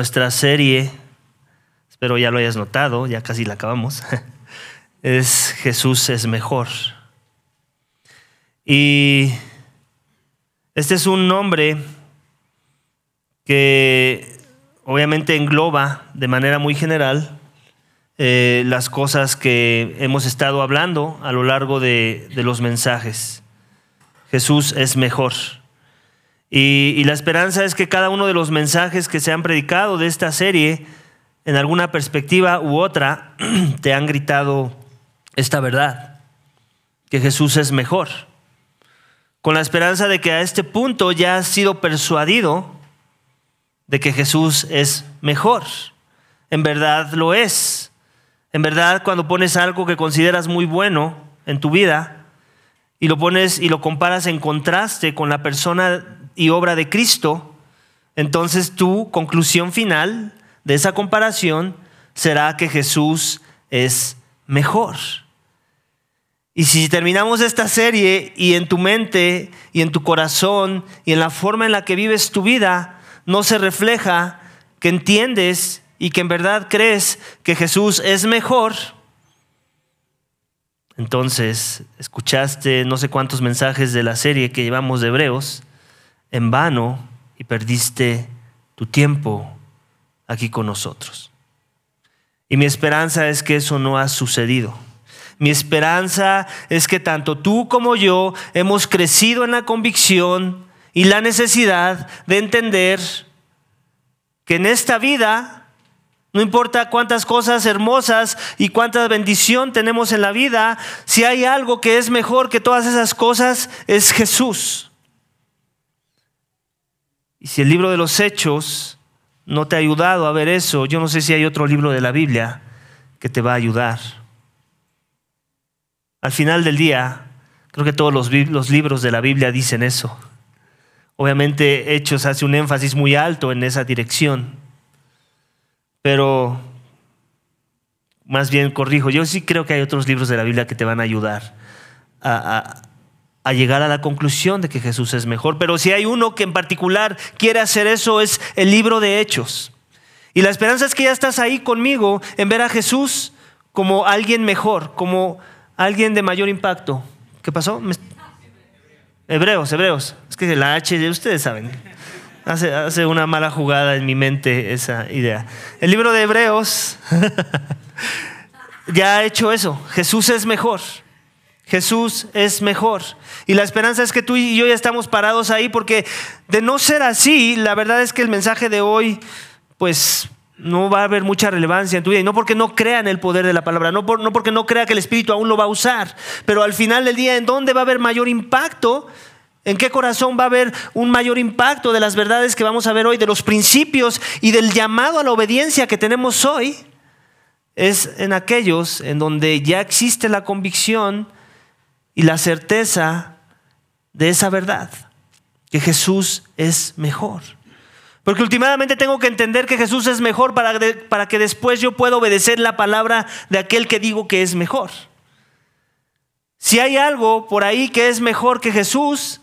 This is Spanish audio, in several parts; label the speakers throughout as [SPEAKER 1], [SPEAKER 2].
[SPEAKER 1] nuestra serie, espero ya lo hayas notado, ya casi la acabamos, es Jesús es mejor. Y este es un nombre que obviamente engloba de manera muy general eh, las cosas que hemos estado hablando a lo largo de, los mensajes. Jesús es mejor. Y, la esperanza es que cada uno de los mensajes que se han predicado de esta serie, en alguna perspectiva u otra, te han gritado esta verdad, que Jesús es mejor. Con la esperanza de que a este punto ya has sido persuadido de que Jesús es mejor. En verdad lo es. En verdad, cuando pones algo que consideras muy bueno en tu vida y lo pones y lo comparas en contraste con la persona y obra de Cristo, entonces tu conclusión final de esa comparación será que Jesús es mejor. Y si terminamos esta serie y en tu mente y en tu corazón y en la forma en la que vives tu vida no se refleja que entiendes y que en verdad crees que Jesús es mejor, entonces escuchaste no sé cuántos mensajes de la serie que llevamos de Hebreos en vano y perdiste tu tiempo aquí con nosotros. Y mi esperanza es que eso no ha sucedido. Mi esperanza es que tanto tú como yo hemos crecido en la convicción y la necesidad de entender que en esta vida no importa cuántas cosas hermosas y cuánta bendición tenemos en la vida, si hay algo que es mejor que todas esas cosas, es Jesús. Y si el libro de los Hechos no te ha ayudado a ver eso, yo no sé si hay otro libro de la Biblia que te va a ayudar. Al final del día, creo que todos los, libros de la Biblia dicen eso. Obviamente Hechos hace un énfasis muy alto en esa dirección. Pero más bien corrijo, yo sí creo que hay otros libros de la Biblia que te van a ayudar a, llegar a la conclusión de que Jesús es mejor. Pero si hay uno que en particular quiere hacer eso es el libro de Hechos. Y la esperanza es que ya estás ahí conmigo en ver a Jesús como alguien mejor, como alguien de mayor impacto. ¿Qué pasó? Hebreos, hebreos. Es que la H, ustedes saben. Hace, una mala jugada en mi mente esa idea. El libro de Hebreos ya ha hecho eso. Jesús es mejor. Jesús es mejor. Y la esperanza es que tú y yo ya estamos parados ahí porque de no ser así, la verdad es que el mensaje de hoy, pues no va a haber mucha relevancia en tu vida. Y no porque no crea en el poder de la palabra, no, no porque no crea que el Espíritu aún lo va a usar, pero al final del día, ¿en dónde va a haber mayor impacto? ¿En qué corazón va a haber un mayor impacto de las verdades que vamos a ver hoy, de los principios y del llamado a la obediencia que tenemos hoy? Es en aquellos en donde ya existe la convicción y la certeza de esa verdad, que Jesús es mejor. Porque últimamente tengo que entender que Jesús es mejor para, para que después yo pueda obedecer la palabra de aquel que digo que es mejor. Si hay algo por ahí que es mejor que Jesús,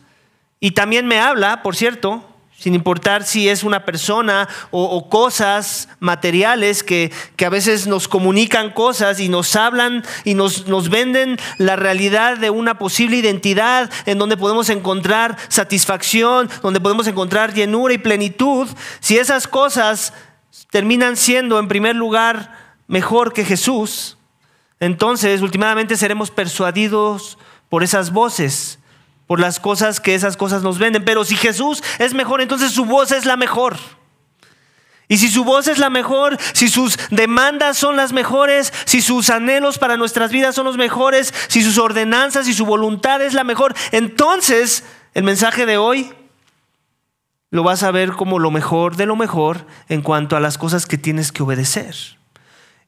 [SPEAKER 1] y también me habla, por cierto, sin importar si es una persona o, cosas materiales que, a veces nos comunican cosas y nos hablan y nos, nos venden la realidad de una posible identidad en donde podemos encontrar satisfacción, donde podemos encontrar llenura y plenitud, si esas cosas terminan siendo en primer lugar mejor que Jesús, entonces últimamente seremos persuadidos por esas voces por las cosas que esas cosas nos venden. Pero si Jesús es mejor, entonces su voz es la mejor. Y si su voz es la mejor, si sus demandas son las mejores, si sus anhelos para nuestras vidas son los mejores, si sus ordenanzas y su voluntad es la mejor, entonces el mensaje de hoy lo vas a ver como lo mejor de lo mejor en cuanto a las cosas que tienes que obedecer.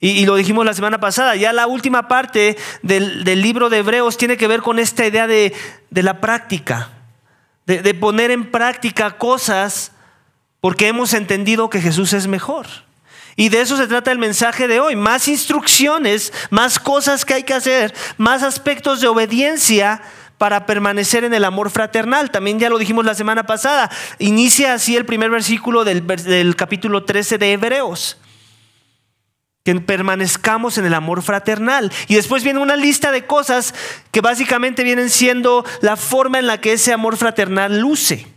[SPEAKER 1] Y, lo dijimos la semana pasada, ya la última parte del, libro de Hebreos tiene que ver con esta idea de, la práctica, de, de poner en práctica cosas porque hemos entendido que Jesús es mejor. Y de eso se trata el mensaje de hoy. Más instrucciones, más cosas que hay que hacer, más aspectos de obediencia para permanecer en el amor fraternal. También ya lo dijimos la semana pasada. Inicia así el primer versículo del, del capítulo 13 de Hebreos permanezcamos en el amor fraternal. Y después viene una lista de cosas que básicamente vienen siendo la forma en la que ese amor fraternal luce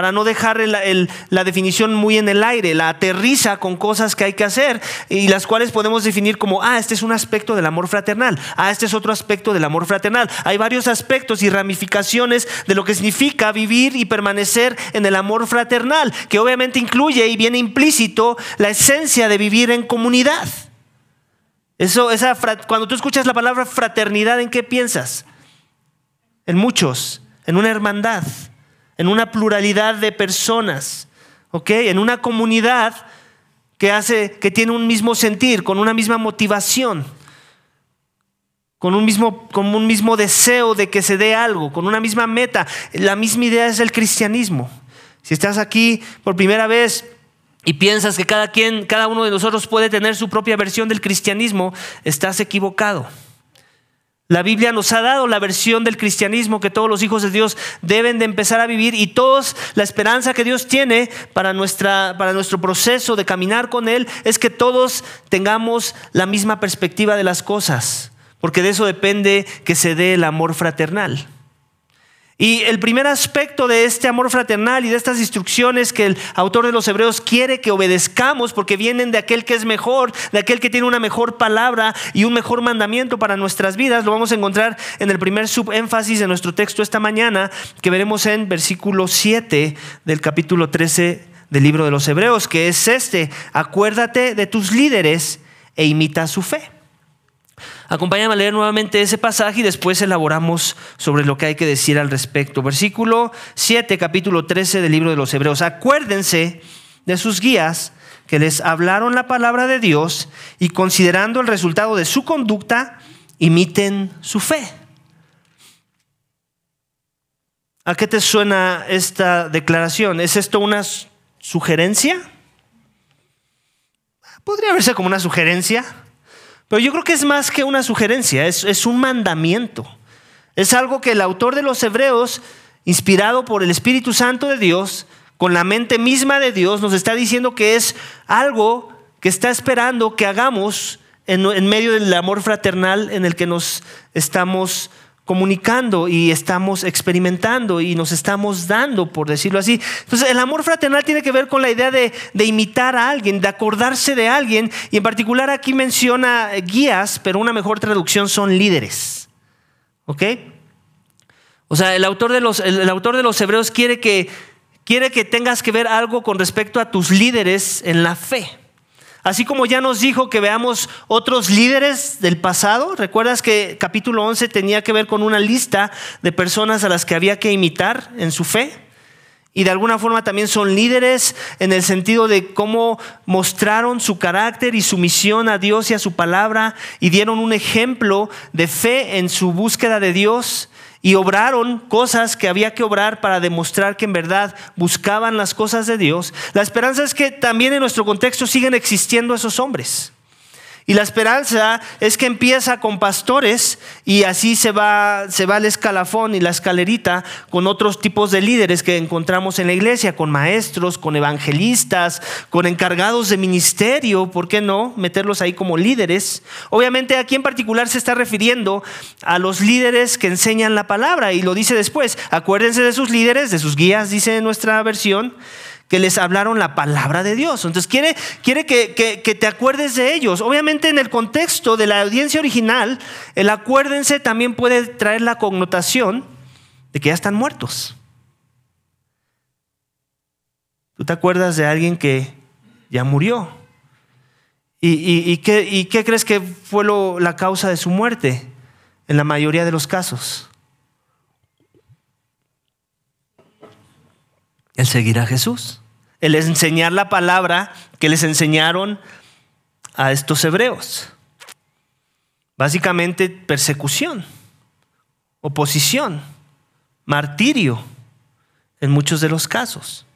[SPEAKER 1] para no dejar la definición muy en el aire, la aterriza con cosas que hay que hacer y las cuales podemos definir como, ah, este es un aspecto del amor fraternal, ah, este es otro aspecto del amor fraternal. Hay varios aspectos y ramificaciones de lo que significa vivir y permanecer en el amor fraternal, que obviamente incluye y viene implícito la esencia de vivir en comunidad. Eso, esa, cuando tú escuchas la palabra fraternidad, ¿en qué piensas? En muchos, en una hermandad en una pluralidad de personas, ¿ok? En una comunidad que hace, que tiene un mismo sentir, con una misma motivación, con un mismo, con un mismo deseo de que se dé algo, con una misma meta. La misma idea es el cristianismo. Si estás aquí por primera vez y piensas que cada quien, cada uno de nosotros puede tener su propia versión del cristianismo, estás equivocado. La Biblia nos ha dado la versión del cristianismo que todos los hijos de Dios deben de empezar a vivir y todos la esperanza que Dios tiene para, nuestra, para nuestro proceso de caminar con Él es que todos tengamos la misma perspectiva de las cosas, porque de eso depende que se dé el amor fraternal. Y el primer aspecto de este amor fraternal y de estas instrucciones que el autor de los Hebreos quiere que obedezcamos porque vienen de aquel que es mejor, de aquel que tiene una mejor palabra y un mejor mandamiento para nuestras vidas, lo vamos a encontrar en el primer subénfasis de nuestro texto esta mañana, que veremos en versículo 7 del capítulo 13 del libro de los Hebreos, que es este, acuérdate de tus líderes e imita su fe. Acompáñame a leer nuevamente ese pasaje y después elaboramos sobre lo que hay que decir al respecto. Versículo 7, capítulo 13 del libro de los Hebreos. Acuérdense de sus guías que les hablaron la palabra de Dios y considerando el resultado de su conducta, imiten su fe. ¿A qué te suena esta declaración? ¿Es esto una sugerencia? Podría verse como una sugerencia. Pero yo creo que es más que una sugerencia, es, un mandamiento. Es algo que el autor de los Hebreos, inspirado por el Espíritu Santo de Dios, con la mente misma de Dios, nos está diciendo que es algo que está esperando que hagamos en, en medio del amor fraternal en el que nos estamos comunicando y estamos experimentando y nos estamos dando, por decirlo así. Entonces, el amor fraternal tiene que ver con la idea de, imitar a alguien, de acordarse de alguien, y en particular aquí menciona guías, pero una mejor traducción son líderes. ¿Ok? O sea, el autor de los, el, autor de los Hebreos quiere que, quiere que tengas que ver algo con respecto a tus líderes en la fe. Así como ya nos dijo que veamos otros líderes del pasado, recuerdas que capítulo 11 tenía que ver con una lista de personas a las que había que imitar en su fe. Y de alguna forma también son líderes en el sentido de cómo mostraron su carácter y su misión a Dios y a su palabra y dieron un ejemplo de fe en su búsqueda de Dios y obraron cosas que había que obrar para demostrar que en verdad buscaban las cosas de Dios, la esperanza es que también en nuestro contexto siguen existiendo esos hombres. Y la esperanza es que empieza con pastores y así se va, se va el escalafón y la escalerita con otros tipos de líderes que encontramos en la iglesia, con maestros, con evangelistas, con encargados de ministerio, ¿por qué no? Meterlos ahí como líderes. Obviamente aquí en particular se está refiriendo a los líderes que enseñan la palabra y lo dice después. Acuérdense de sus líderes, de sus guías, dice nuestra versión que les hablaron la palabra de Dios. Entonces quiere, quiere que, que, te acuerdes de ellos. Obviamente en el contexto de la audiencia original, el acuérdense también puede traer la connotación de que ya están muertos. ¿Tú te acuerdas de alguien que ya murió? ¿Y, y, qué, y qué, crees que fue lo, la causa de su muerte en la mayoría de los casos? El seguir a Jesús el enseñar la palabra que les enseñaron a estos hebreos. Básicamente persecución, oposición, martirio en muchos de los casos.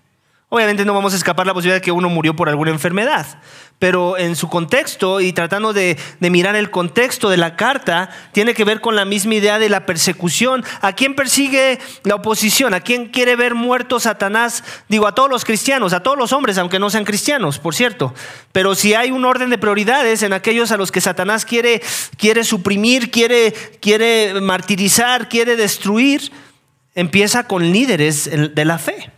[SPEAKER 1] Obviamente no vamos a escapar la posibilidad de que uno murió por alguna enfermedad, pero en su contexto y tratando de, mirar el contexto de la carta, tiene que ver con la misma idea de la persecución. ¿A quién persigue la oposición? ¿A quién quiere ver muerto Satanás? Digo, a todos los cristianos, a todos los hombres, aunque no sean cristianos, por cierto. Pero si hay un orden de prioridades en aquellos a los que Satanás quiere, quiere suprimir, quiere, quiere martirizar, quiere destruir, empieza con líderes de la fe.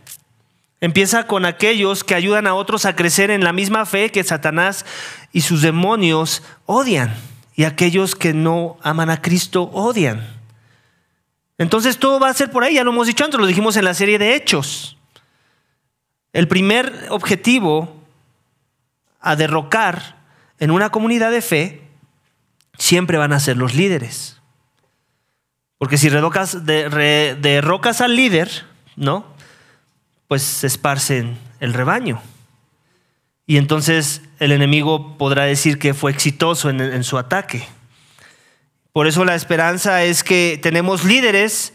[SPEAKER 1] Empieza con aquellos que ayudan a otros a crecer en la misma fe que Satanás y sus demonios odian. Y aquellos que no aman a Cristo odian. Entonces todo va a ser por ahí, ya lo hemos dicho antes, lo dijimos en la serie de Hechos. El primer objetivo a derrocar en una comunidad de fe siempre van a ser los líderes. Porque si derrocas al líder, ¿no? Pues se esparcen el rebaño. Y entonces el enemigo podrá decir que fue exitoso en, en su ataque. Por eso la esperanza es que tenemos líderes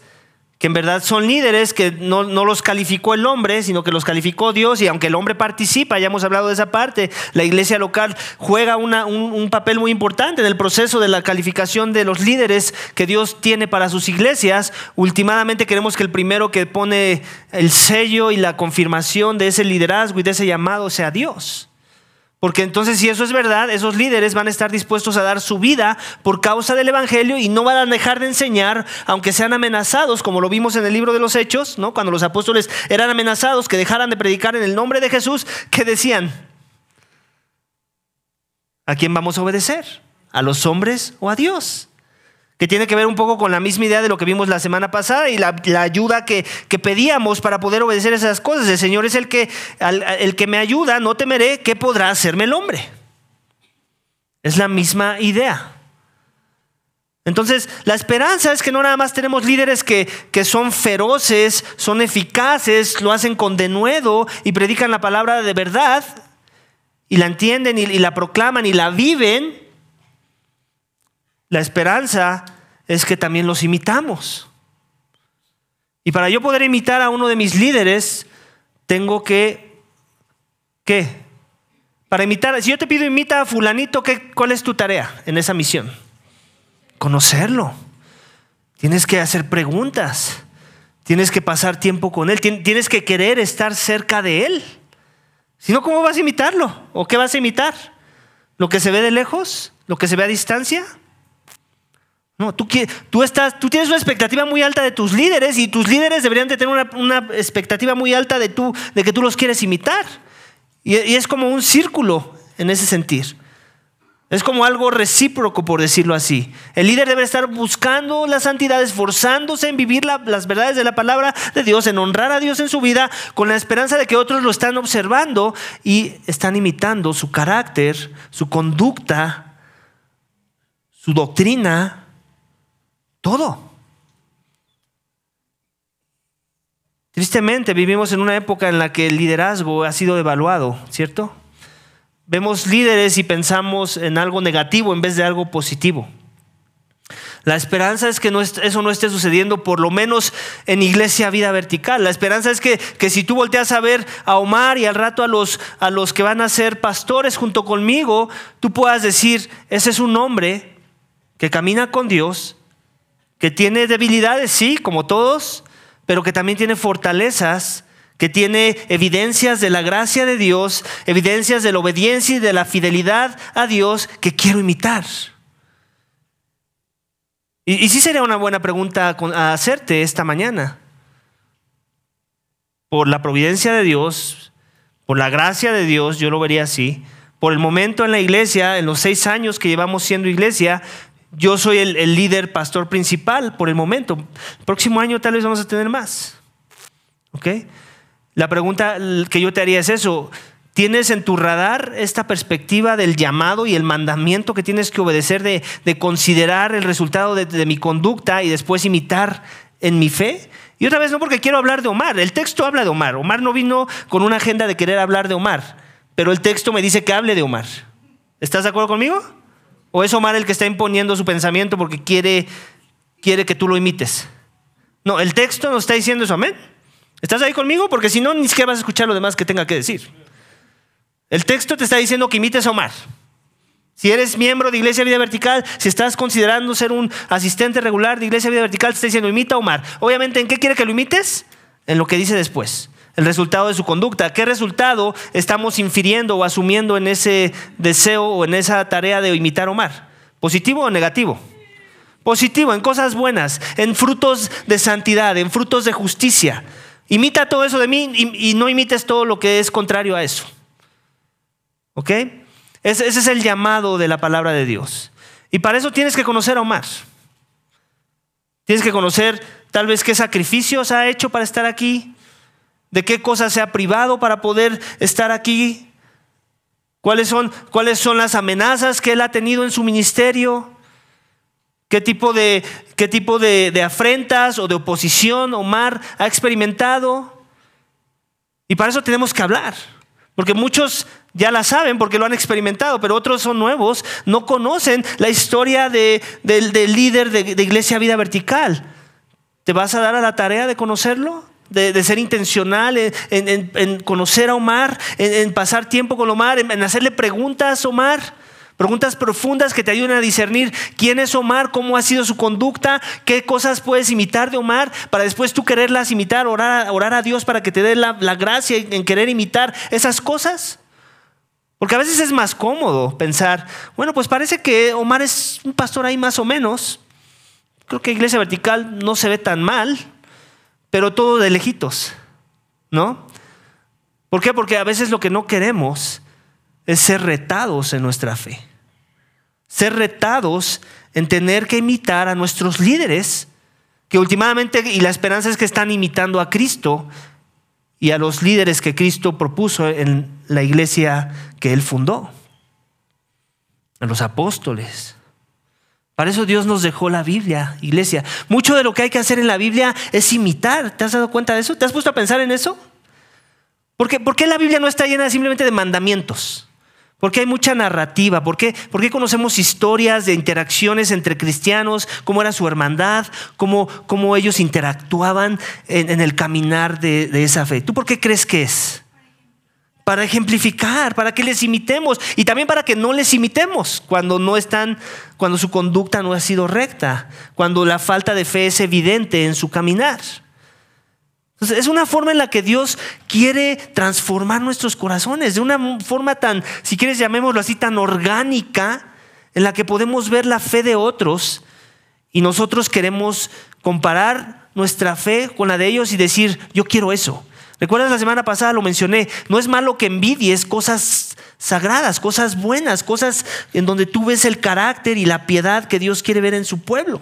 [SPEAKER 1] que en verdad son líderes, que no, los calificó el hombre, sino que los calificó Dios, y aunque el hombre participa, ya hemos hablado de esa parte, la iglesia local juega un, un, papel muy importante en el proceso de la calificación de los líderes que Dios tiene para sus iglesias. Últimamente queremos que el primero que pone el sello y la confirmación de ese liderazgo y de ese llamado sea Dios. Porque entonces si eso es verdad, esos líderes van a estar dispuestos a dar su vida por causa del Evangelio y no van a dejar de enseñar, aunque sean amenazados, como lo vimos en el libro de los Hechos, ¿no? cuando los apóstoles eran amenazados que dejaran de predicar en el nombre de Jesús, que decían, ¿a quién vamos a obedecer? ¿A los hombres o a Dios? Que tiene que ver un poco con la misma idea de lo que vimos la semana pasada y la, ayuda que, pedíamos para poder obedecer esas cosas. El Señor es el que, el que me ayuda, no temeré, ¿qué podrá hacerme el hombre? Es la misma idea. Entonces, la esperanza es que no nada más tenemos líderes que, que, son feroces, son eficaces, lo hacen con denuedo y predican la palabra de verdad y la entienden y la proclaman y la viven, la esperanza es que también los imitamos. Y para yo poder imitar a uno de mis líderes, tengo que, ¿qué? Para imitar, si yo te pido imita a fulanito, ¿qué, ¿cuál es tu tarea en esa misión? Conocerlo. Tienes que hacer preguntas. Tienes que pasar tiempo con él. Tienes que querer estar cerca de él. Si no, ¿cómo vas a imitarlo? ¿O qué vas a imitar? ¿Lo que se ve de lejos? ¿Lo que se ve a distancia? No, tú, tú, estás, tú tienes una expectativa muy alta de tus líderes y tus líderes deberían de tener una, expectativa muy alta de, tú, de que tú los quieres imitar. Y, y, es como un círculo en ese sentir. Es como algo recíproco, por decirlo así. El líder debe estar buscando la santidad, esforzándose en vivir las verdades de la palabra de Dios, en honrar a Dios en su vida, con la esperanza de que otros lo están observando y están imitando su carácter, su conducta, su doctrina, todo. Tristemente vivimos en una época en la que el liderazgo ha sido devaluado, ¿cierto? Vemos líderes y pensamos en algo negativo en vez de algo positivo. La esperanza es que eso no esté sucediendo, por lo menos en Iglesia Vida Vertical. La esperanza es que, si tú volteas a ver a Omar y al rato a los, a los que van a ser pastores junto conmigo, tú puedas decir, ese es un hombre que camina con Dios que tiene debilidades, sí, como todos, pero que también tiene fortalezas, que tiene evidencias de la gracia de Dios, evidencias de la obediencia y de la fidelidad a Dios que quiero imitar. Y, sí sería una buena pregunta a hacerte esta mañana. Por la providencia de Dios, por la gracia de Dios, yo lo vería así. Por el momento en la iglesia, en los seis años que llevamos siendo iglesia, yo soy el, líder pastor principal por el momento. El próximo año tal vez vamos a tener más. ¿Ok? La pregunta que yo te haría es eso. ¿Tienes en tu radar esta perspectiva del llamado y el mandamiento que tienes que obedecer de, considerar el resultado de, de, mi conducta y después imitar en mi fe? Y otra vez no porque quiero hablar de Omar, el texto habla de Omar. Omar no vino con una agenda de querer hablar de Omar, pero el texto me dice que hable de Omar. ¿Estás de acuerdo conmigo? ¿O es Omar el que está imponiendo su pensamiento porque quiere, quiere que tú lo imites? No, el texto nos está diciendo eso, amén. ¿Estás ahí conmigo? Porque si no, ni siquiera vas a escuchar lo demás que tenga que decir. El texto te está diciendo que imites a Omar. Si eres miembro de Iglesia Vida Vertical, si estás considerando ser un asistente regular de Iglesia Vida Vertical, te está diciendo imita a Omar. Obviamente, ¿en qué quiere que lo imites? En lo que dice después. El resultado de su conducta. ¿Qué resultado estamos infiriendo o asumiendo en ese deseo o en esa tarea de imitar Omar? ¿Positivo o negativo? Positivo, en cosas buenas, en frutos de santidad, en frutos de justicia. Imita todo eso de mí y, no imites todo lo que es contrario a eso. ¿Ok? Ese, es el llamado de la palabra de Dios. Y para eso tienes que conocer a Omar. Tienes que conocer tal vez qué sacrificios ha hecho para estar aquí, de qué cosas se ha privado para poder estar aquí, cuáles son, cuáles son las amenazas que él ha tenido en su ministerio, qué tipo, de, qué tipo de, afrentas o de oposición Omar ha experimentado. Y para eso tenemos que hablar, porque muchos ya la saben porque lo han experimentado, pero otros son nuevos, no conocen la historia del líder de, Iglesia Vida Vertical. ¿Te vas a dar a la tarea de conocerlo? De, ser intencional en, conocer a Omar, en, pasar tiempo con Omar, en, hacerle preguntas a Omar, preguntas profundas que te ayuden a discernir quién es Omar, cómo ha sido su conducta, qué cosas puedes imitar de Omar, para después tú quererlas imitar, orar, orar a Dios para que te dé la, la gracia en querer imitar esas cosas. Porque a veces es más cómodo pensar, bueno, pues parece que Omar es un pastor ahí más o menos. Creo que Iglesia Vertical no se ve tan mal, pero todo de lejitos, ¿no? ¿Por qué? Porque a veces lo que no queremos es ser retados en nuestra fe. Ser retados en tener que imitar a nuestros líderes, que últimamente, y la esperanza es que están imitando a Cristo, y a los líderes que Cristo propuso en la iglesia que Él fundó, a los apóstoles. Para eso Dios nos dejó la Biblia, iglesia. Mucho de lo que hay que hacer en la Biblia es imitar. ¿Te has dado cuenta de eso? ¿Te has puesto a pensar en eso? Porque, ¿Por qué la Biblia no está llena simplemente de mandamientos? Porque hay mucha narrativa. ¿Por qué? Porque conocemos historias de interacciones entre cristianos, cómo era su hermandad, cómo, cómo ellos interactuaban en, el caminar de, de esa fe. ¿Tú por qué crees que es? Para ejemplificar, para que les imitemos y también para que no les imitemos cuando no están, cuando su conducta no ha sido recta, cuando la falta de fe es evidente en su caminar es una forma en la que Dios quiere transformar nuestros corazones, de una forma tan, si quieres llamémoslo así, tan orgánica, en la que podemos ver la fe de otros y nosotros queremos comparar nuestra fe con la de ellos y decir, yo quiero eso. ¿Recuerdas la semana pasada lo mencioné? No es malo que envidies cosas sagradas, cosas buenas, cosas en donde tú ves el carácter y la piedad que Dios quiere ver en su pueblo.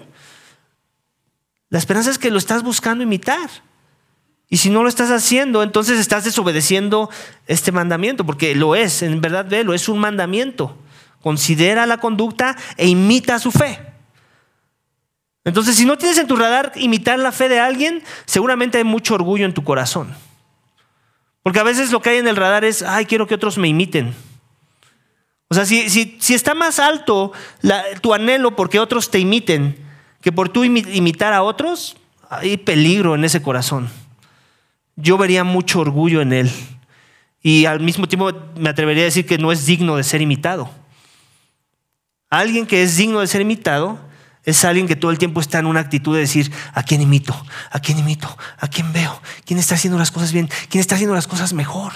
[SPEAKER 1] La esperanza es que lo estás buscando imitar. Y si no lo estás haciendo, entonces estás desobedeciendo este mandamiento, porque lo es, en verdad velo, es un mandamiento. Considera la conducta e imita su fe. Entonces, si no tienes en tu radar imitar la fe de alguien, seguramente hay mucho orgullo en tu corazón. Porque a veces lo que hay en el radar es, ay, quiero que otros me imiten. O sea, si, si, está más alto tu anhelo porque otros te imiten que por tú imitar a otros, hay peligro en ese corazón yo vería mucho orgullo en él. Y al mismo tiempo me atrevería a decir que no es digno de ser imitado. Alguien que es digno de ser imitado es alguien que todo el tiempo está en una actitud de decir, ¿a quién imito? ¿A quién imito? ¿A quién veo? ¿Quién está haciendo las cosas bien? ¿Quién está haciendo las cosas mejor?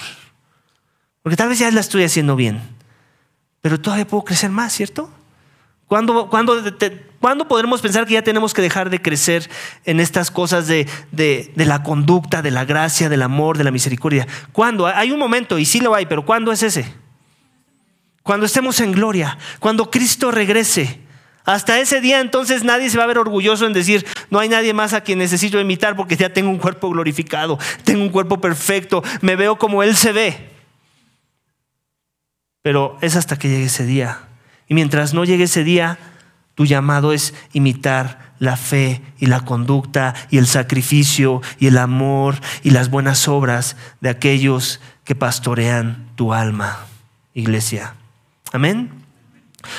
[SPEAKER 1] Porque tal vez ya la estoy haciendo bien, pero todavía puedo crecer más, ¿cierto? ¿Cuándo, podremos pensar que ya tenemos que dejar de crecer en estas cosas de, de, la conducta, de la gracia, del amor, de la misericordia? ¿Cuándo? Hay un momento, y sí lo hay, pero ¿cuándo es ese? Cuando estemos en gloria, cuando Cristo regrese. Hasta ese día entonces nadie se va a ver orgulloso en decir, no hay nadie más a quien necesito imitar porque ya tengo un cuerpo glorificado, tengo un cuerpo perfecto, me veo como Él se ve. Pero es hasta que llegue ese día y mientras no llegue ese día, tu llamado es imitar la fe y la conducta y el sacrificio y el amor y las buenas obras de aquellos que pastorean tu alma, iglesia. Amén.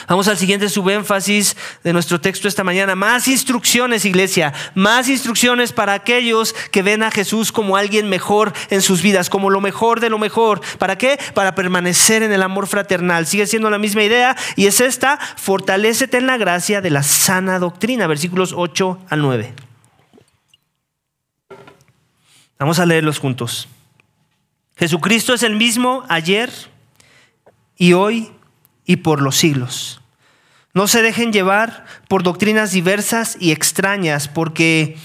[SPEAKER 1] Vamos al siguiente subénfasis de nuestro texto esta mañana. Más instrucciones, iglesia. Más instrucciones para aquellos que ven a Jesús como alguien mejor en sus vidas, como lo mejor de lo mejor. ¿Para qué? Para permanecer en el amor fraternal. Sigue siendo la misma idea y es esta, fortalécete en la gracia de la sana doctrina. Versículos 8 al 9. Vamos a leerlos juntos. Jesucristo es el mismo ayer y hoy y por los siglos. No se dejen llevar por doctrinas diversas y extrañas, porque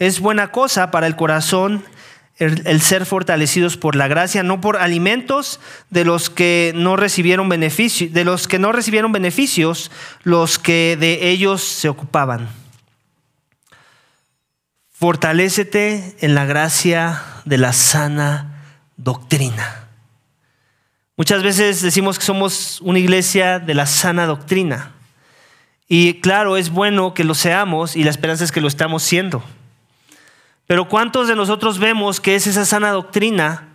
[SPEAKER 1] es buena cosa para el corazón el, ser fortalecidos por la gracia, no por alimentos de los que no recibieron beneficio, de los que no recibieron beneficios, los que de ellos se ocupaban. Fortalécete en la gracia de la sana doctrina. Muchas veces decimos que somos una iglesia de la sana doctrina. Y claro, es bueno que lo seamos y la esperanza es que lo estamos siendo. Pero ¿cuántos de nosotros vemos que es esa sana doctrina,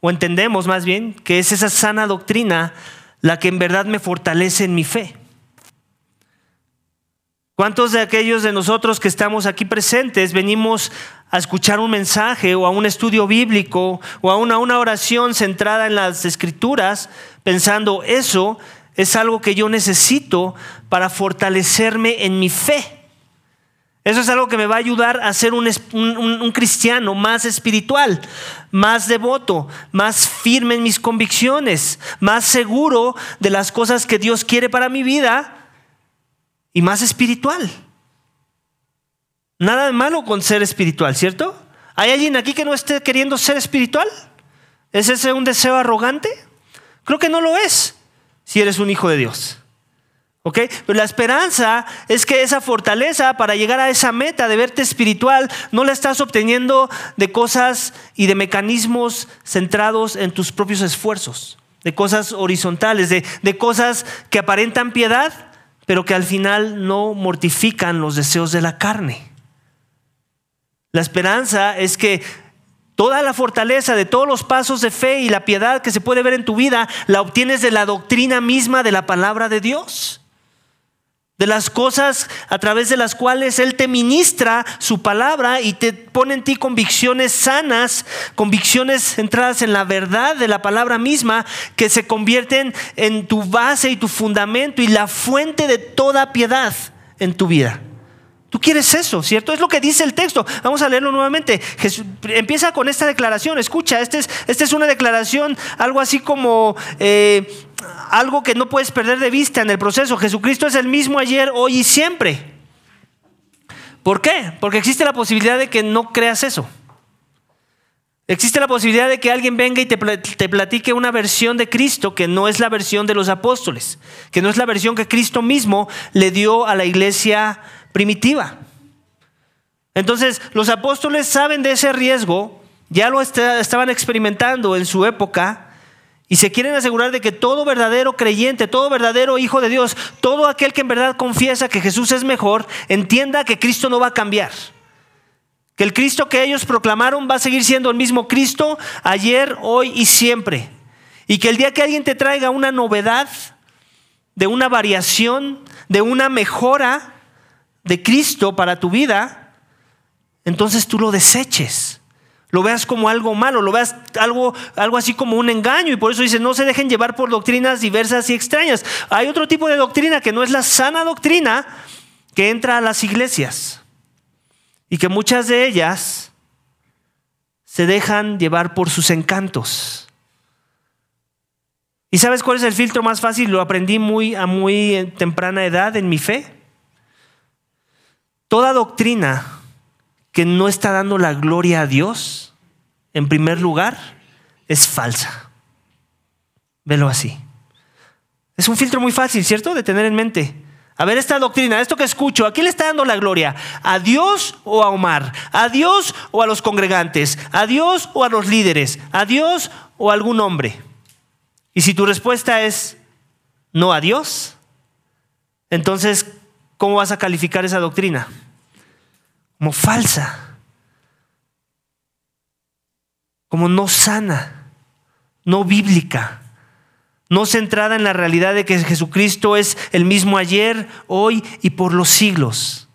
[SPEAKER 1] o entendemos más bien, que es esa sana doctrina la que en verdad me fortalece en mi fe? ¿Cuántos de aquellos de nosotros que estamos aquí presentes venimos a escuchar un mensaje o a un estudio bíblico o a una, oración centrada en las escrituras pensando eso es algo que yo necesito para fortalecerme en mi fe? Eso es algo que me va a ayudar a ser un, cristiano más espiritual, más devoto, más firme en mis convicciones, más seguro de las cosas que Dios quiere para mi vida y más espiritual. Nada de malo con ser espiritual, ¿cierto? ¿Hay alguien aquí que no esté queriendo ser espiritual? ¿Es ese un deseo arrogante? Creo que no lo es si eres un hijo de Dios. ¿Ok? Pero la esperanza es que esa fortaleza para llegar a esa meta de verte espiritual no la estás obteniendo de cosas y de mecanismos centrados en tus propios esfuerzos, de cosas horizontales, de, de cosas que aparentan piedad, pero que al final no mortifican los deseos de la carne. La esperanza es que toda la fortaleza de todos los pasos de fe y la piedad que se puede ver en tu vida la obtienes de la doctrina misma de la palabra de Dios de las cosas a través de las cuales Él te ministra su palabra y te pone en ti convicciones sanas, convicciones centradas en la verdad de la palabra misma, que se convierten en tu base y tu fundamento y la fuente de toda piedad en tu vida. Tú quieres eso, ¿cierto? Es lo que dice el texto. Vamos a leerlo nuevamente. empieza con esta declaración. Escucha, esta es, esta es una declaración, algo así como eh, algo que no puedes perder de vista en el proceso. Jesucristo es el mismo ayer, hoy y siempre. ¿Por qué? Porque existe la posibilidad de que no creas eso. Existe la posibilidad de que alguien venga y te platique una versión de Cristo que no es la versión de los apóstoles, que no es la versión que Cristo mismo le dio a la iglesia primitiva. Entonces, los apóstoles saben de ese riesgo, ya lo estaban experimentando en su época, y se quieren asegurar de que todo verdadero creyente, todo verdadero hijo de Dios, todo aquel que en verdad confiesa que Jesús es mejor, entienda que Cristo no va a cambiar. Que el Cristo que ellos proclamaron va a seguir siendo el mismo Cristo ayer, hoy y siempre. Y que el día que alguien te traiga una novedad, de una variación, de una mejora, de Cristo para tu vida, entonces tú lo deseches. Lo veas como algo malo, lo veas algo, algo así como un engaño. Y por eso dice, no se dejen llevar por doctrinas diversas y extrañas. Hay otro tipo de doctrina que no es la sana doctrina que entra a las iglesias. Y que muchas de ellas se dejan llevar por sus encantos. ¿Y sabes cuál es el filtro más fácil? Lo aprendí muy a muy temprana edad en mi fe. Toda doctrina que no está dando la gloria a Dios, en primer lugar, es falsa. Velo así. Es un filtro muy fácil, ¿cierto? De tener en mente. A ver, esta doctrina, esto que escucho, ¿a quién le está dando la gloria? ¿A Dios o a Omar? ¿A Dios o a los congregantes? ¿A Dios o a los líderes? ¿A Dios o a algún hombre? Y si tu respuesta es no a Dios, entonces ¿cómo vas a calificar esa doctrina? Como falsa, como no sana, no bíblica, no centrada en la realidad de que Jesucristo es el mismo ayer, hoy y por los siglos.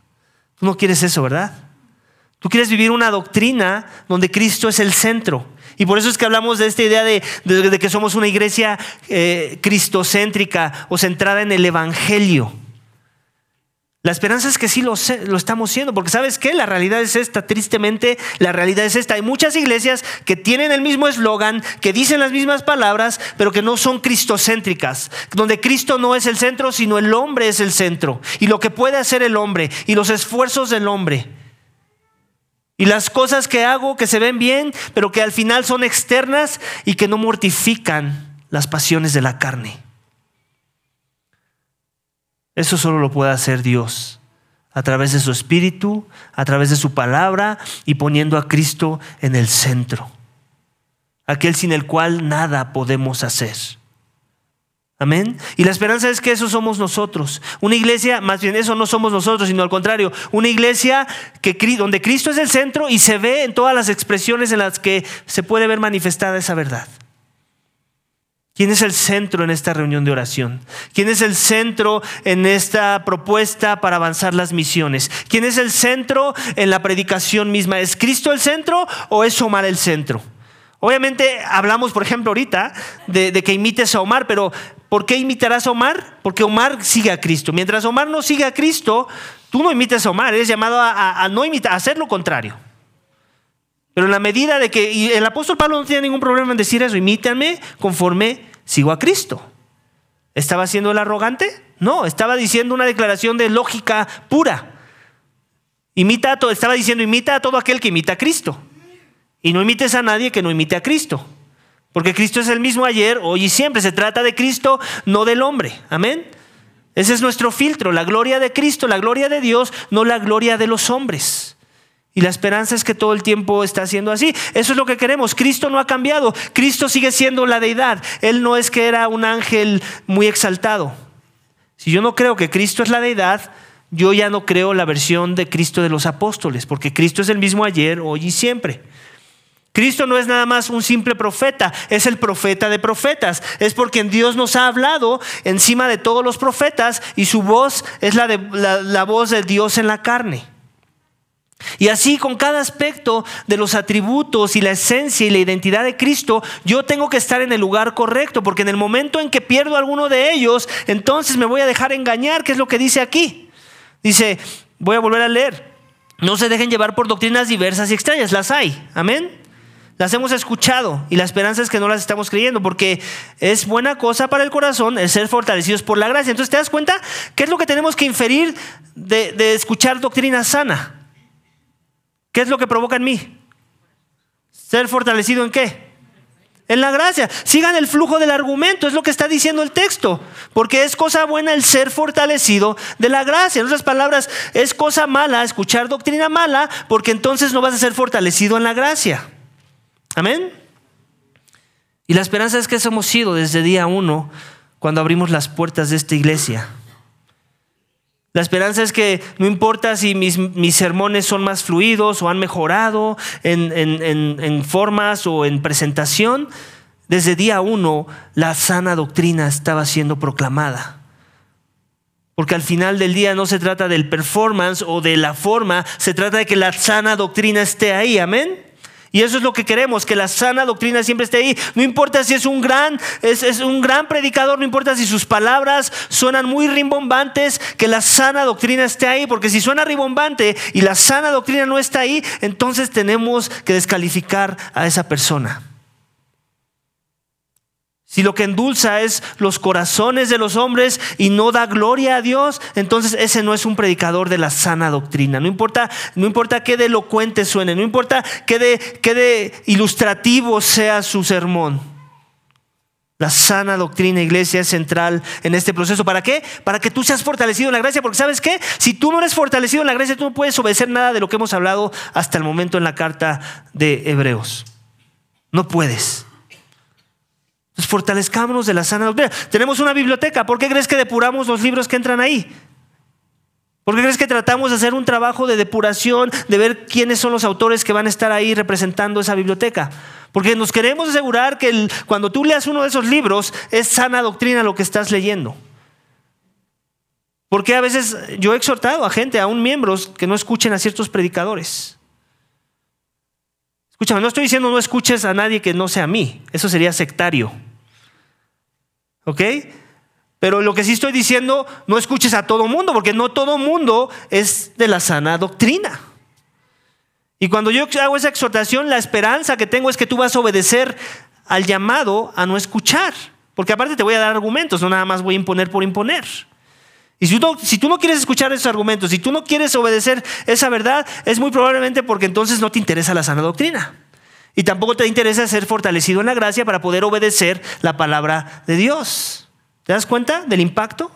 [SPEAKER 1] Tú no quieres eso, ¿verdad? Tú quieres vivir una doctrina donde Cristo es el centro. Y por eso es que hablamos de esta idea de, que somos una iglesia eh, cristocéntrica o centrada en el Evangelio. La esperanza es que sí lo, estamos siendo, porque sabes qué, la realidad es esta, tristemente la realidad es esta. Hay muchas iglesias que tienen el mismo eslogan, que dicen las mismas palabras, pero que no son cristocéntricas, donde Cristo no es el centro, sino el hombre es el centro, y lo que puede hacer el hombre, y los esfuerzos del hombre. Y las cosas que hago que se ven bien, pero que al final son externas y que no mortifican las pasiones de la carne. Eso solo lo puede hacer Dios a través de su espíritu, a través de su palabra y poniendo a Cristo en el centro. Aquel sin el cual nada podemos hacer. Amén. Y la esperanza es que eso somos nosotros. Una iglesia, más bien eso no somos nosotros, sino al contrario, una iglesia que, donde Cristo es el centro y se ve en todas las expresiones en las que se puede ver manifestada esa verdad. ¿Quién es el centro en esta reunión de oración? ¿Quién es el centro en esta propuesta para avanzar las misiones? ¿Quién es el centro en la predicación misma? ¿Es Cristo el centro o es Omar el centro? Obviamente hablamos, por ejemplo, ahorita de, que imites a Omar, pero ¿por qué imitarás a Omar? Porque Omar sigue a Cristo. Mientras Omar no sigue a Cristo, tú no imites a Omar, eres llamado a, no imitar, a hacer lo contrario. Pero en la medida de que, y el apóstol Pablo no tiene ningún problema en decir eso, imítame conforme sigo a Cristo. ¿Estaba siendo el arrogante? No, estaba diciendo una declaración de lógica pura. Imita a todo, estaba diciendo, imita a todo aquel que imita a Cristo. Y no imites a nadie que no imite a Cristo. Porque Cristo es el mismo ayer, hoy y siempre. Se trata de Cristo, no del hombre. Amén. Ese es nuestro filtro, la gloria de Cristo, la gloria de Dios, no la gloria de los hombres. Y la esperanza es que todo el tiempo está siendo así. Eso es lo que queremos. Cristo no ha cambiado. Cristo sigue siendo la deidad. Él no es que era un ángel muy exaltado. Si yo no creo que Cristo es la deidad, yo ya no creo la versión de Cristo de los apóstoles, porque Cristo es el mismo ayer, hoy y siempre. Cristo no es nada más un simple profeta, es el profeta de profetas. Es porque Dios nos ha hablado encima de todos los profetas y su voz es la, de, la voz de Dios en la carne. Y así con cada aspecto de los atributos y la esencia y la identidad de Cristo, yo tengo que estar en el lugar correcto, porque en el momento en que pierdo alguno de ellos, entonces me voy a dejar engañar, que es lo que dice aquí. Dice, voy a volver a leer, no se dejen llevar por doctrinas diversas y extrañas, las hay, amén. Las hemos escuchado y la esperanza es que no las estamos creyendo porque es buena cosa para el corazón el ser fortalecidos por la gracia. Entonces te das cuenta qué es lo que tenemos que inferir de, de escuchar doctrina sana. ¿Qué es lo que provoca en mí? Ser fortalecido en qué? En la gracia. Sigan el flujo del argumento, es lo que está diciendo el texto. Porque es cosa buena el ser fortalecido de la gracia. En otras palabras, es cosa mala escuchar doctrina mala, porque entonces no vas a ser fortalecido en la gracia. Amén. Y la esperanza es que hemos sido desde día uno, cuando abrimos las puertas de esta iglesia. La esperanza es que no importa si mis, sermones son más fluidos o han mejorado en, en formas o en presentación, desde día uno la sana doctrina estaba siendo proclamada. Porque al final del día no se trata del performance o de la forma, se trata de que la sana doctrina esté ahí, amén. Y eso es lo que queremos, que la sana doctrina siempre esté ahí. No importa si es un gran, es, es un gran predicador, no importa si sus palabras suenan muy rimbombantes, que la sana doctrina esté ahí, porque si suena rimbombante y la sana doctrina no está ahí, entonces tenemos que descalificar a esa persona. Si lo que endulza es los corazones de los hombres y no da gloria a Dios, entonces ese no es un predicador de la sana doctrina. No importa, no importa qué de elocuente suene, no importa qué de, qué de ilustrativo sea su sermón. La sana doctrina, iglesia, es central en este proceso. ¿Para qué? Para que tú seas fortalecido en la gracia. Porque sabes qué? Si tú no eres fortalecido en la gracia, tú no puedes obedecer nada de lo que hemos hablado hasta el momento en la carta de Hebreos. No puedes. Entonces, fortalezcámonos de la sana doctrina. Tenemos una biblioteca. ¿Por qué crees que depuramos los libros que entran ahí? ¿Por qué crees que tratamos de hacer un trabajo de depuración, de ver quiénes son los autores que van a estar ahí representando esa biblioteca? Porque nos queremos asegurar que cuando tú leas uno de esos libros es sana doctrina lo que estás leyendo. Porque a veces yo he exhortado a gente, a un miembros, que no escuchen a ciertos predicadores. Escúchame, no estoy diciendo no escuches a nadie que no sea a mí. Eso sería sectario. ¿Ok? Pero lo que sí estoy diciendo, no escuches a todo mundo, porque no todo mundo es de la sana doctrina. Y cuando yo hago esa exhortación, la esperanza que tengo es que tú vas a obedecer al llamado a no escuchar. Porque aparte te voy a dar argumentos, no nada más voy a imponer por imponer. Y si tú, no quieres escuchar esos argumentos, si tú no quieres obedecer esa verdad, es muy probablemente porque entonces no te interesa la sana doctrina. Y tampoco te interesa ser fortalecido en la gracia para poder obedecer la palabra de Dios. ¿Te das cuenta del impacto?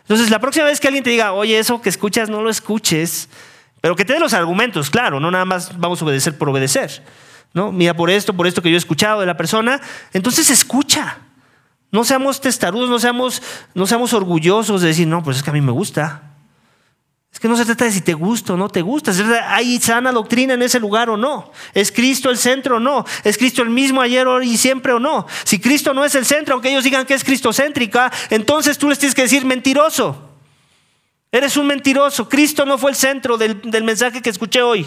[SPEAKER 1] Entonces, la próxima vez que alguien te diga, oye, eso que escuchas, no lo escuches, pero que te dé los argumentos, claro, no nada más vamos a obedecer por obedecer. ¿no? Mira, por esto, por esto que yo he escuchado de la persona, entonces escucha. No seamos testarudos, no seamos, no seamos orgullosos de decir, no, pues es que a mí me gusta. Es que no se trata de si te gusta o no te gusta. ¿Hay sana doctrina en ese lugar o no? ¿Es Cristo el centro o no? ¿Es Cristo el mismo ayer, hoy y siempre o no? Si Cristo no es el centro, aunque ellos digan que es cristocéntrica, entonces tú les tienes que decir mentiroso. Eres un mentiroso. Cristo no fue el centro del, del mensaje que escuché hoy.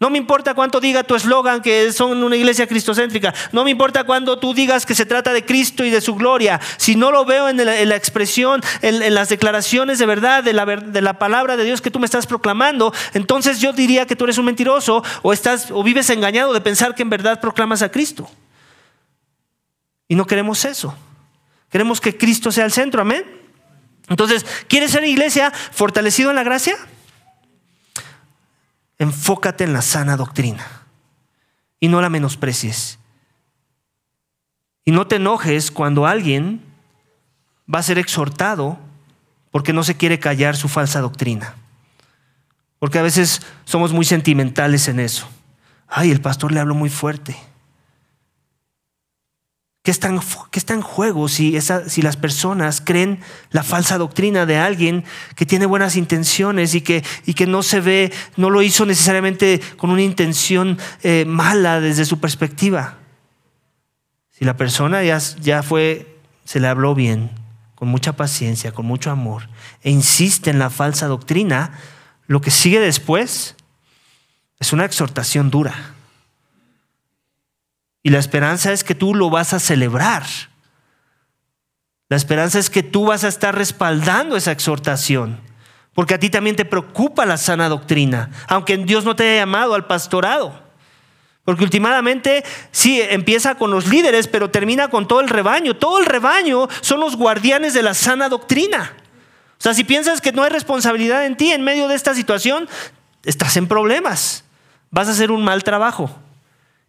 [SPEAKER 1] No me importa cuánto diga tu eslogan que son una iglesia cristocéntrica. No me importa cuando tú digas que se trata de Cristo y de su gloria. Si no lo veo en la, expresión, en, las declaraciones de verdad de la, de la palabra de Dios que tú me estás proclamando, entonces yo diría que tú eres un mentiroso o, estás, o vives engañado de pensar que en verdad proclamas a Cristo. Y no queremos eso. Queremos que Cristo sea el centro. Amén. Entonces, ¿quieres ser iglesia fortalecido en la gracia? Enfócate en la sana doctrina y no la menosprecies. Y no te enojes cuando alguien va a ser exhortado porque no se quiere callar su falsa doctrina. Porque a veces somos muy sentimentales en eso. Ay, el pastor le habló muy fuerte. ¿Qué está, en, en juego si, si las personas creen la falsa doctrina de alguien que tiene buenas intenciones y que, y que no se ve, no lo hizo necesariamente con una intención eh, mala desde su perspectiva? Si la persona ya, ya fue, se le habló bien, con mucha paciencia, con mucho amor, e insiste en la falsa doctrina, lo que sigue después es una exhortación dura. Y la esperanza es que tú lo vas a celebrar. La esperanza es que tú vas a estar respaldando esa exhortación. Porque a ti también te preocupa la sana doctrina, aunque Dios no te haya llamado al pastorado. Porque últimamente sí, empieza con los líderes, pero termina con todo el rebaño. Todo el rebaño son los guardianes de la sana doctrina. O sea, si piensas que no hay responsabilidad en ti en medio de esta situación, estás en problemas. Vas a hacer un mal trabajo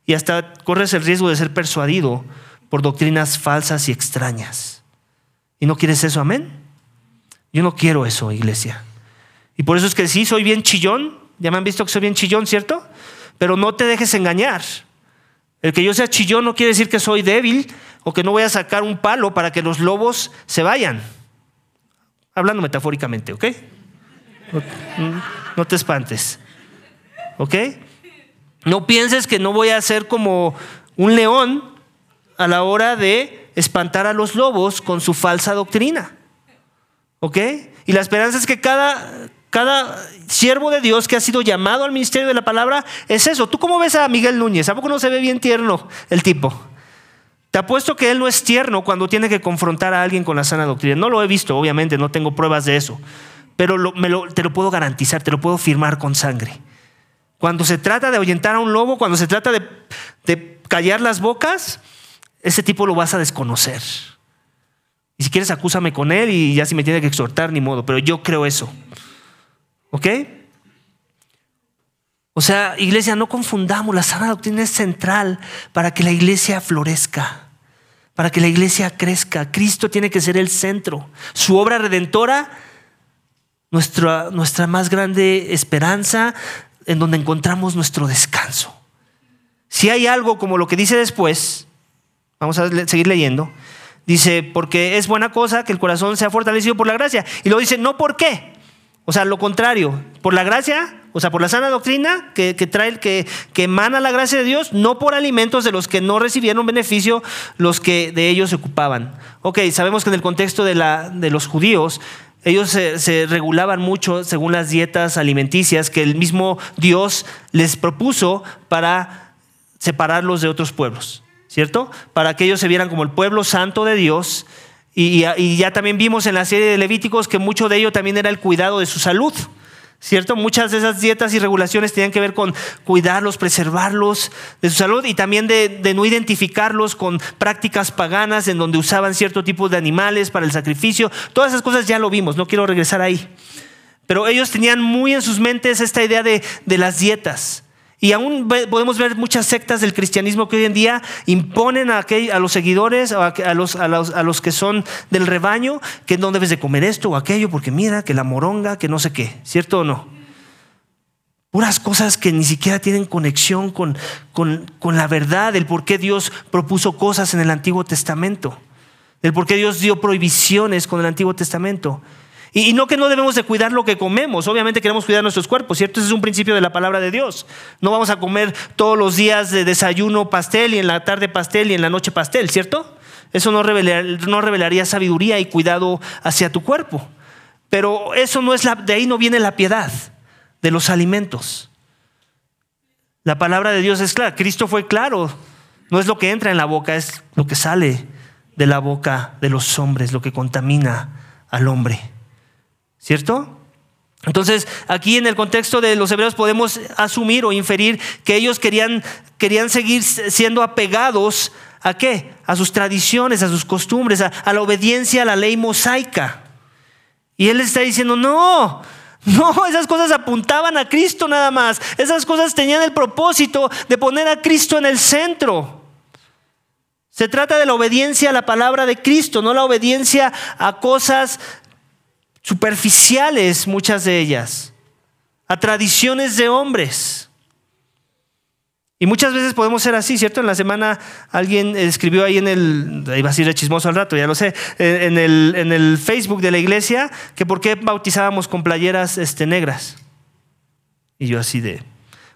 [SPEAKER 1] y hasta corres el riesgo de ser persuadido por doctrinas falsas y extrañas. ¿Y no quieres eso, amén? Yo no quiero eso, iglesia. Y por eso es que sí, soy bien chillón, ya me han visto que soy bien chillón, ¿cierto? Pero no te dejes engañar. El que yo sea chillón no quiere decir que soy débil o que no voy a sacar un palo para que los lobos se vayan. Hablando metafóricamente, ¿ok? No, no te espantes. ¿Ok? No pienses que no voy a ser como un león a la hora de espantar a los lobos con su falsa doctrina. ¿Ok? Y la esperanza es que cada, cada siervo de Dios que ha sido llamado al ministerio de la palabra es eso. ¿Tú cómo ves a Miguel Núñez? ¿A poco no se ve bien tierno el tipo? Te apuesto que él no es tierno cuando tiene que confrontar a alguien con la sana doctrina. No lo he visto, obviamente, no tengo pruebas de eso. Pero te lo puedo garantizar, te lo puedo firmar con sangre. Cuando se trata de ahuyentar a un lobo, cuando se trata de, callar las bocas, ese tipo lo vas a desconocer. Y si quieres, acúsame con él y ya si me tiene que exhortar, ni modo. Pero yo creo eso. ¿Ok? O sea, iglesia, no confundamos. La sana doctrina es central para que la iglesia florezca, para que la iglesia crezca. Cristo tiene que ser el centro. Su obra redentora, nuestra, nuestra más grande esperanza, en donde encontramos nuestro descanso. Si hay algo como lo que dice después, vamos a seguir leyendo, dice, porque es buena cosa que el corazón sea fortalecido por la gracia. Y lo dice, no por qué. O sea, lo contrario, por la gracia, o sea, por la sana doctrina que, trae, que, que emana la gracia de Dios, no por alimentos de los que no recibieron beneficio los que de ellos se ocupaban. Ok, sabemos que en el contexto de, la, de los judíos, ellos se, regulaban mucho según las dietas alimenticias que el mismo Dios les propuso para separarlos de otros pueblos, ¿cierto? Para que ellos se vieran como el pueblo santo de Dios. Y, y ya también vimos en la serie de Levíticos que mucho de ello también era el cuidado de su salud. ¿Cierto? Muchas de esas dietas y regulaciones tenían que ver con cuidarlos, preservarlos de su salud y también de, no identificarlos con prácticas paganas en donde usaban cierto tipo de animales para el sacrificio. Todas esas cosas ya lo vimos, no quiero regresar ahí. Pero ellos tenían muy en sus mentes esta idea de, de las dietas. Y aún podemos ver muchas sectas del cristianismo que hoy en día imponen a, los seguidores, a, a, los, a, los, que son del rebaño, que no debes de comer esto o aquello, porque mira, que la moronga, que no sé qué, ¿cierto o no? Puras cosas que ni siquiera tienen conexión con, con, con la verdad, del por qué Dios propuso cosas en el Antiguo Testamento, del por qué Dios dio prohibiciones con el Antiguo Testamento. Y, no que no debemos de cuidar lo que comemos, obviamente queremos cuidar nuestros cuerpos, ¿cierto? Ese es un principio de la palabra de Dios. No vamos a comer todos los días de desayuno pastel y en la tarde pastel y en la noche pastel, ¿cierto? Eso no, no revelaría sabiduría y cuidado hacia tu cuerpo. Pero eso no es la, de ahí no viene la piedad de los alimentos. La palabra de Dios es clara, Cristo fue claro, no es lo que entra en la boca, es lo que sale de la boca de los hombres, lo que contamina al hombre. ¿Cierto? Entonces, aquí en el contexto de los hebreos podemos asumir o inferir que ellos querían, querían seguir siendo apegados a qué? A sus tradiciones, a sus costumbres, a, la obediencia a la ley mosaica. Y él está diciendo, no, no, esas cosas apuntaban a Cristo nada más. Esas cosas tenían el propósito de poner a Cristo en el centro. Se trata de la obediencia a la palabra de Cristo, no la obediencia a cosas superficiales muchas de ellas, a tradiciones de hombres. Y muchas veces podemos ser así, ¿cierto? En la semana alguien escribió ahí en el, iba a decir chismoso al rato, ya lo sé, en el, en el Facebook de la iglesia, que por qué bautizábamos con playeras este, negras. Y yo así de,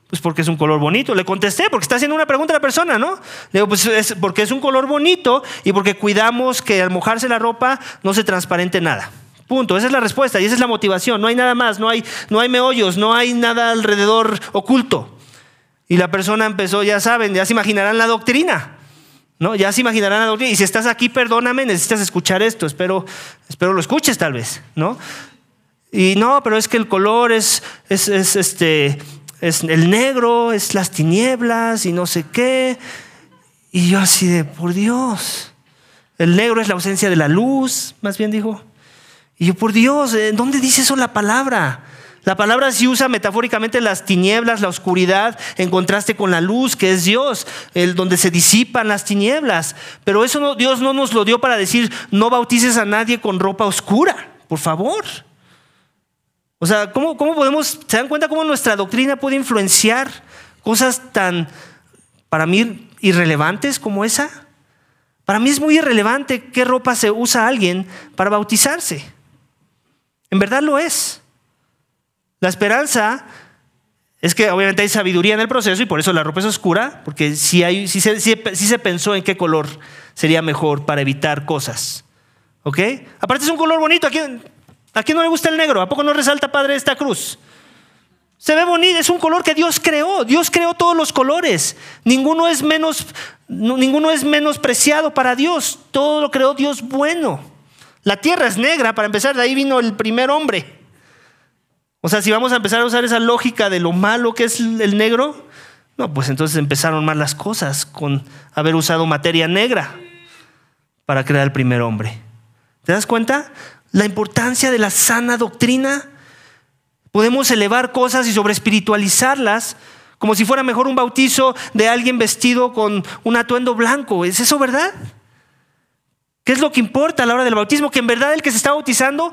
[SPEAKER 1] pues porque es un color bonito. Le contesté, porque está haciendo una pregunta a la persona, ¿no? Le digo, pues es porque es un color bonito y porque cuidamos que al mojarse la ropa no se transparente nada. Punto, esa es la respuesta y esa es la motivación. No hay nada más, no hay, no hay meollos, no hay nada alrededor oculto. Y la persona empezó, ya saben, ya se imaginarán la doctrina. ¿no? Ya se imaginarán la doctrina. Y si estás aquí, perdóname, necesitas escuchar esto. Espero, espero lo escuches tal vez, ¿no? Y no, pero es que el color es, es, es, este, es el negro, es las tinieblas y no sé qué. Y yo así de, por Dios, el negro es la ausencia de la luz, más bien dijo. Y yo, por Dios, ¿en ¿dónde dice eso la palabra? La palabra sí usa metafóricamente las tinieblas, la oscuridad, en contraste con la luz, que es Dios, el donde se disipan las tinieblas. Pero eso no, Dios no nos lo dio para decir, no bautices a nadie con ropa oscura, por favor. O sea, ¿cómo, cómo podemos, se dan cuenta cómo nuestra doctrina puede influenciar cosas tan, para mí, irrelevantes como esa? Para mí es muy irrelevante qué ropa se usa alguien para bautizarse. En verdad lo es. La esperanza es que obviamente hay sabiduría en el proceso y por eso la ropa es oscura, porque si, se, pensó en qué color sería mejor para evitar cosas. ¿Ok? Aparte es un color bonito. ¿A quién, ¿A quién no le gusta el negro? ¿A poco no resalta, Padre, esta cruz? Se ve bonito, es un color que Dios creó. Dios creó todos los colores. Ninguno es menos, ninguno es menospreciado para Dios. Todo lo creó Dios bueno. La tierra es negra, para empezar, de ahí vino el primer hombre. O sea, si vamos a empezar a usar esa lógica de lo malo que es el negro, no, pues entonces empezaron mal las cosas con haber usado materia negra para crear el primer hombre. ¿Te das cuenta? La importancia de la sana doctrina. Podemos elevar cosas y sobre espiritualizarlas como si fuera mejor un bautizo de alguien vestido con un atuendo blanco. ¿Es eso verdad? ¿Qué es lo que importa a la hora del bautismo? Que en verdad el que se está bautizando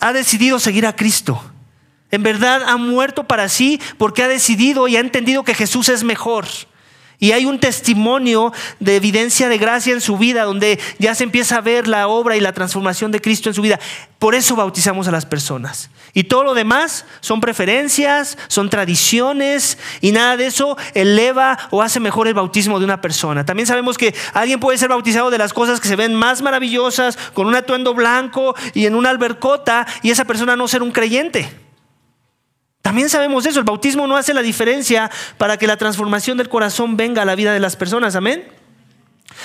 [SPEAKER 1] ha decidido seguir a Cristo. En verdad ha muerto para sí porque ha decidido y ha entendido que Jesús es mejor. Y hay un testimonio de evidencia de gracia en su vida, donde ya se empieza a ver la obra y la transformación de Cristo en su vida. Por eso bautizamos a las personas. Y todo lo demás son preferencias, son tradiciones, y nada de eso eleva o hace mejor el bautismo de una persona. También sabemos que alguien puede ser bautizado de las cosas que se ven más maravillosas, con un atuendo blanco y en una albercota, y esa persona no ser un creyente. También sabemos eso, el bautismo no hace la diferencia para que la transformación del corazón venga a la vida de las personas, amén.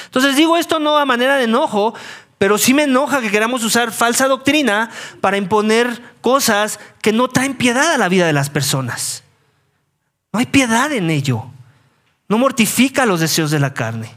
[SPEAKER 1] Entonces digo esto no a manera de enojo, pero sí me enoja que queramos usar falsa doctrina para imponer cosas que no traen piedad a la vida de las personas. No hay piedad en ello. No mortifica los deseos de la carne.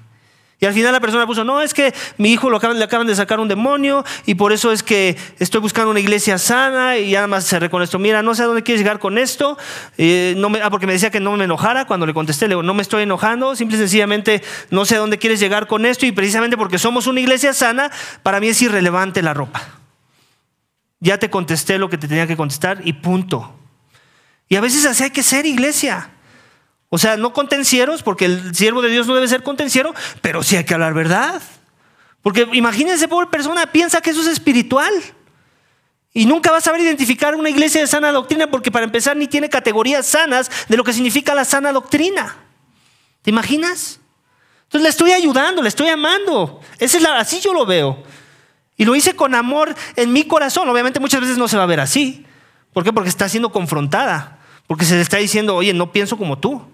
[SPEAKER 1] Y al final la persona puso, no, es que mi hijo lo acaban, le acaban de sacar un demonio y por eso es que estoy buscando una iglesia sana y además se esto mira, no sé a dónde quieres llegar con esto. Eh, no me, ah, porque me decía que no me enojara cuando le contesté, le digo, no me estoy enojando, simple y sencillamente no sé a dónde quieres llegar con esto y precisamente porque somos una iglesia sana, para mí es irrelevante la ropa. Ya te contesté lo que te tenía que contestar y punto. Y a veces así hay que ser iglesia. O sea, no contencieros, porque el siervo de Dios no debe ser contenciero, pero sí hay que hablar verdad. Porque imagínense, pobre persona, piensa que eso es espiritual. Y nunca va a saber identificar una iglesia de sana doctrina porque para empezar ni tiene categorías sanas de lo que significa la sana doctrina. ¿Te imaginas? Entonces le estoy ayudando, le estoy amando. Esa es la, así yo lo veo. Y lo hice con amor en mi corazón. Obviamente muchas veces no se va a ver así. ¿Por qué? Porque está siendo confrontada. Porque se le está diciendo, oye, no pienso como tú.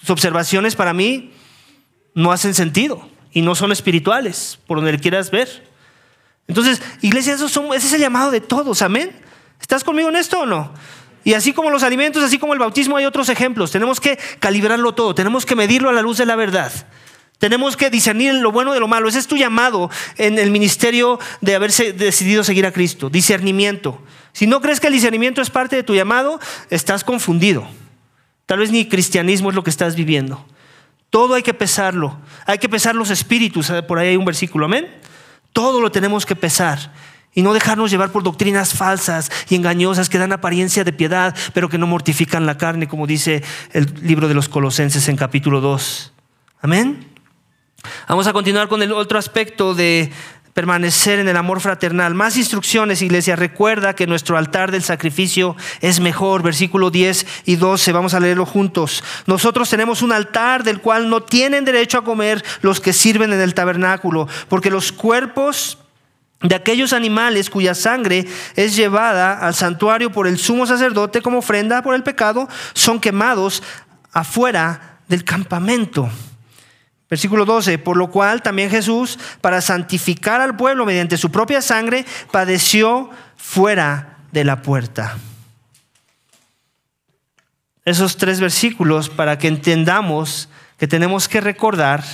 [SPEAKER 1] Tus observaciones para mí no hacen sentido y no son espirituales, por donde le quieras ver. Entonces, iglesia, eso ese es el llamado de todos, amén. ¿Estás conmigo en esto o no? Y así como los alimentos, así como el bautismo, hay otros ejemplos. Tenemos que calibrarlo todo, tenemos que medirlo a la luz de la verdad. Tenemos que discernir lo bueno de lo malo. Ese es tu llamado en el ministerio de haberse decidido seguir a Cristo. Discernimiento. Si no crees que el discernimiento es parte de tu llamado, estás confundido. Tal vez ni cristianismo es lo que estás viviendo. Todo hay que pesarlo. Hay que pesar los espíritus. Por ahí hay un versículo, amén. Todo lo tenemos que pesar y no dejarnos llevar por doctrinas falsas y engañosas que dan apariencia de piedad, pero que no mortifican la carne, como dice el libro de los Colosenses en capítulo 2. Amén. Vamos a continuar con el otro aspecto de permanecer en el amor fraternal. Más instrucciones, iglesia. Recuerda que nuestro altar del sacrificio es mejor. Versículo 10 y 12. Vamos a leerlo juntos. Nosotros tenemos un altar del cual no tienen derecho a comer los que sirven en el tabernáculo, porque los cuerpos de aquellos animales cuya sangre es llevada al santuario por el sumo sacerdote como ofrenda por el pecado, son quemados afuera del campamento. Versículo 12, por lo cual también Jesús, para santificar al pueblo mediante su propia sangre, padeció fuera de la puerta. Esos tres versículos para que entendamos que tenemos que recordar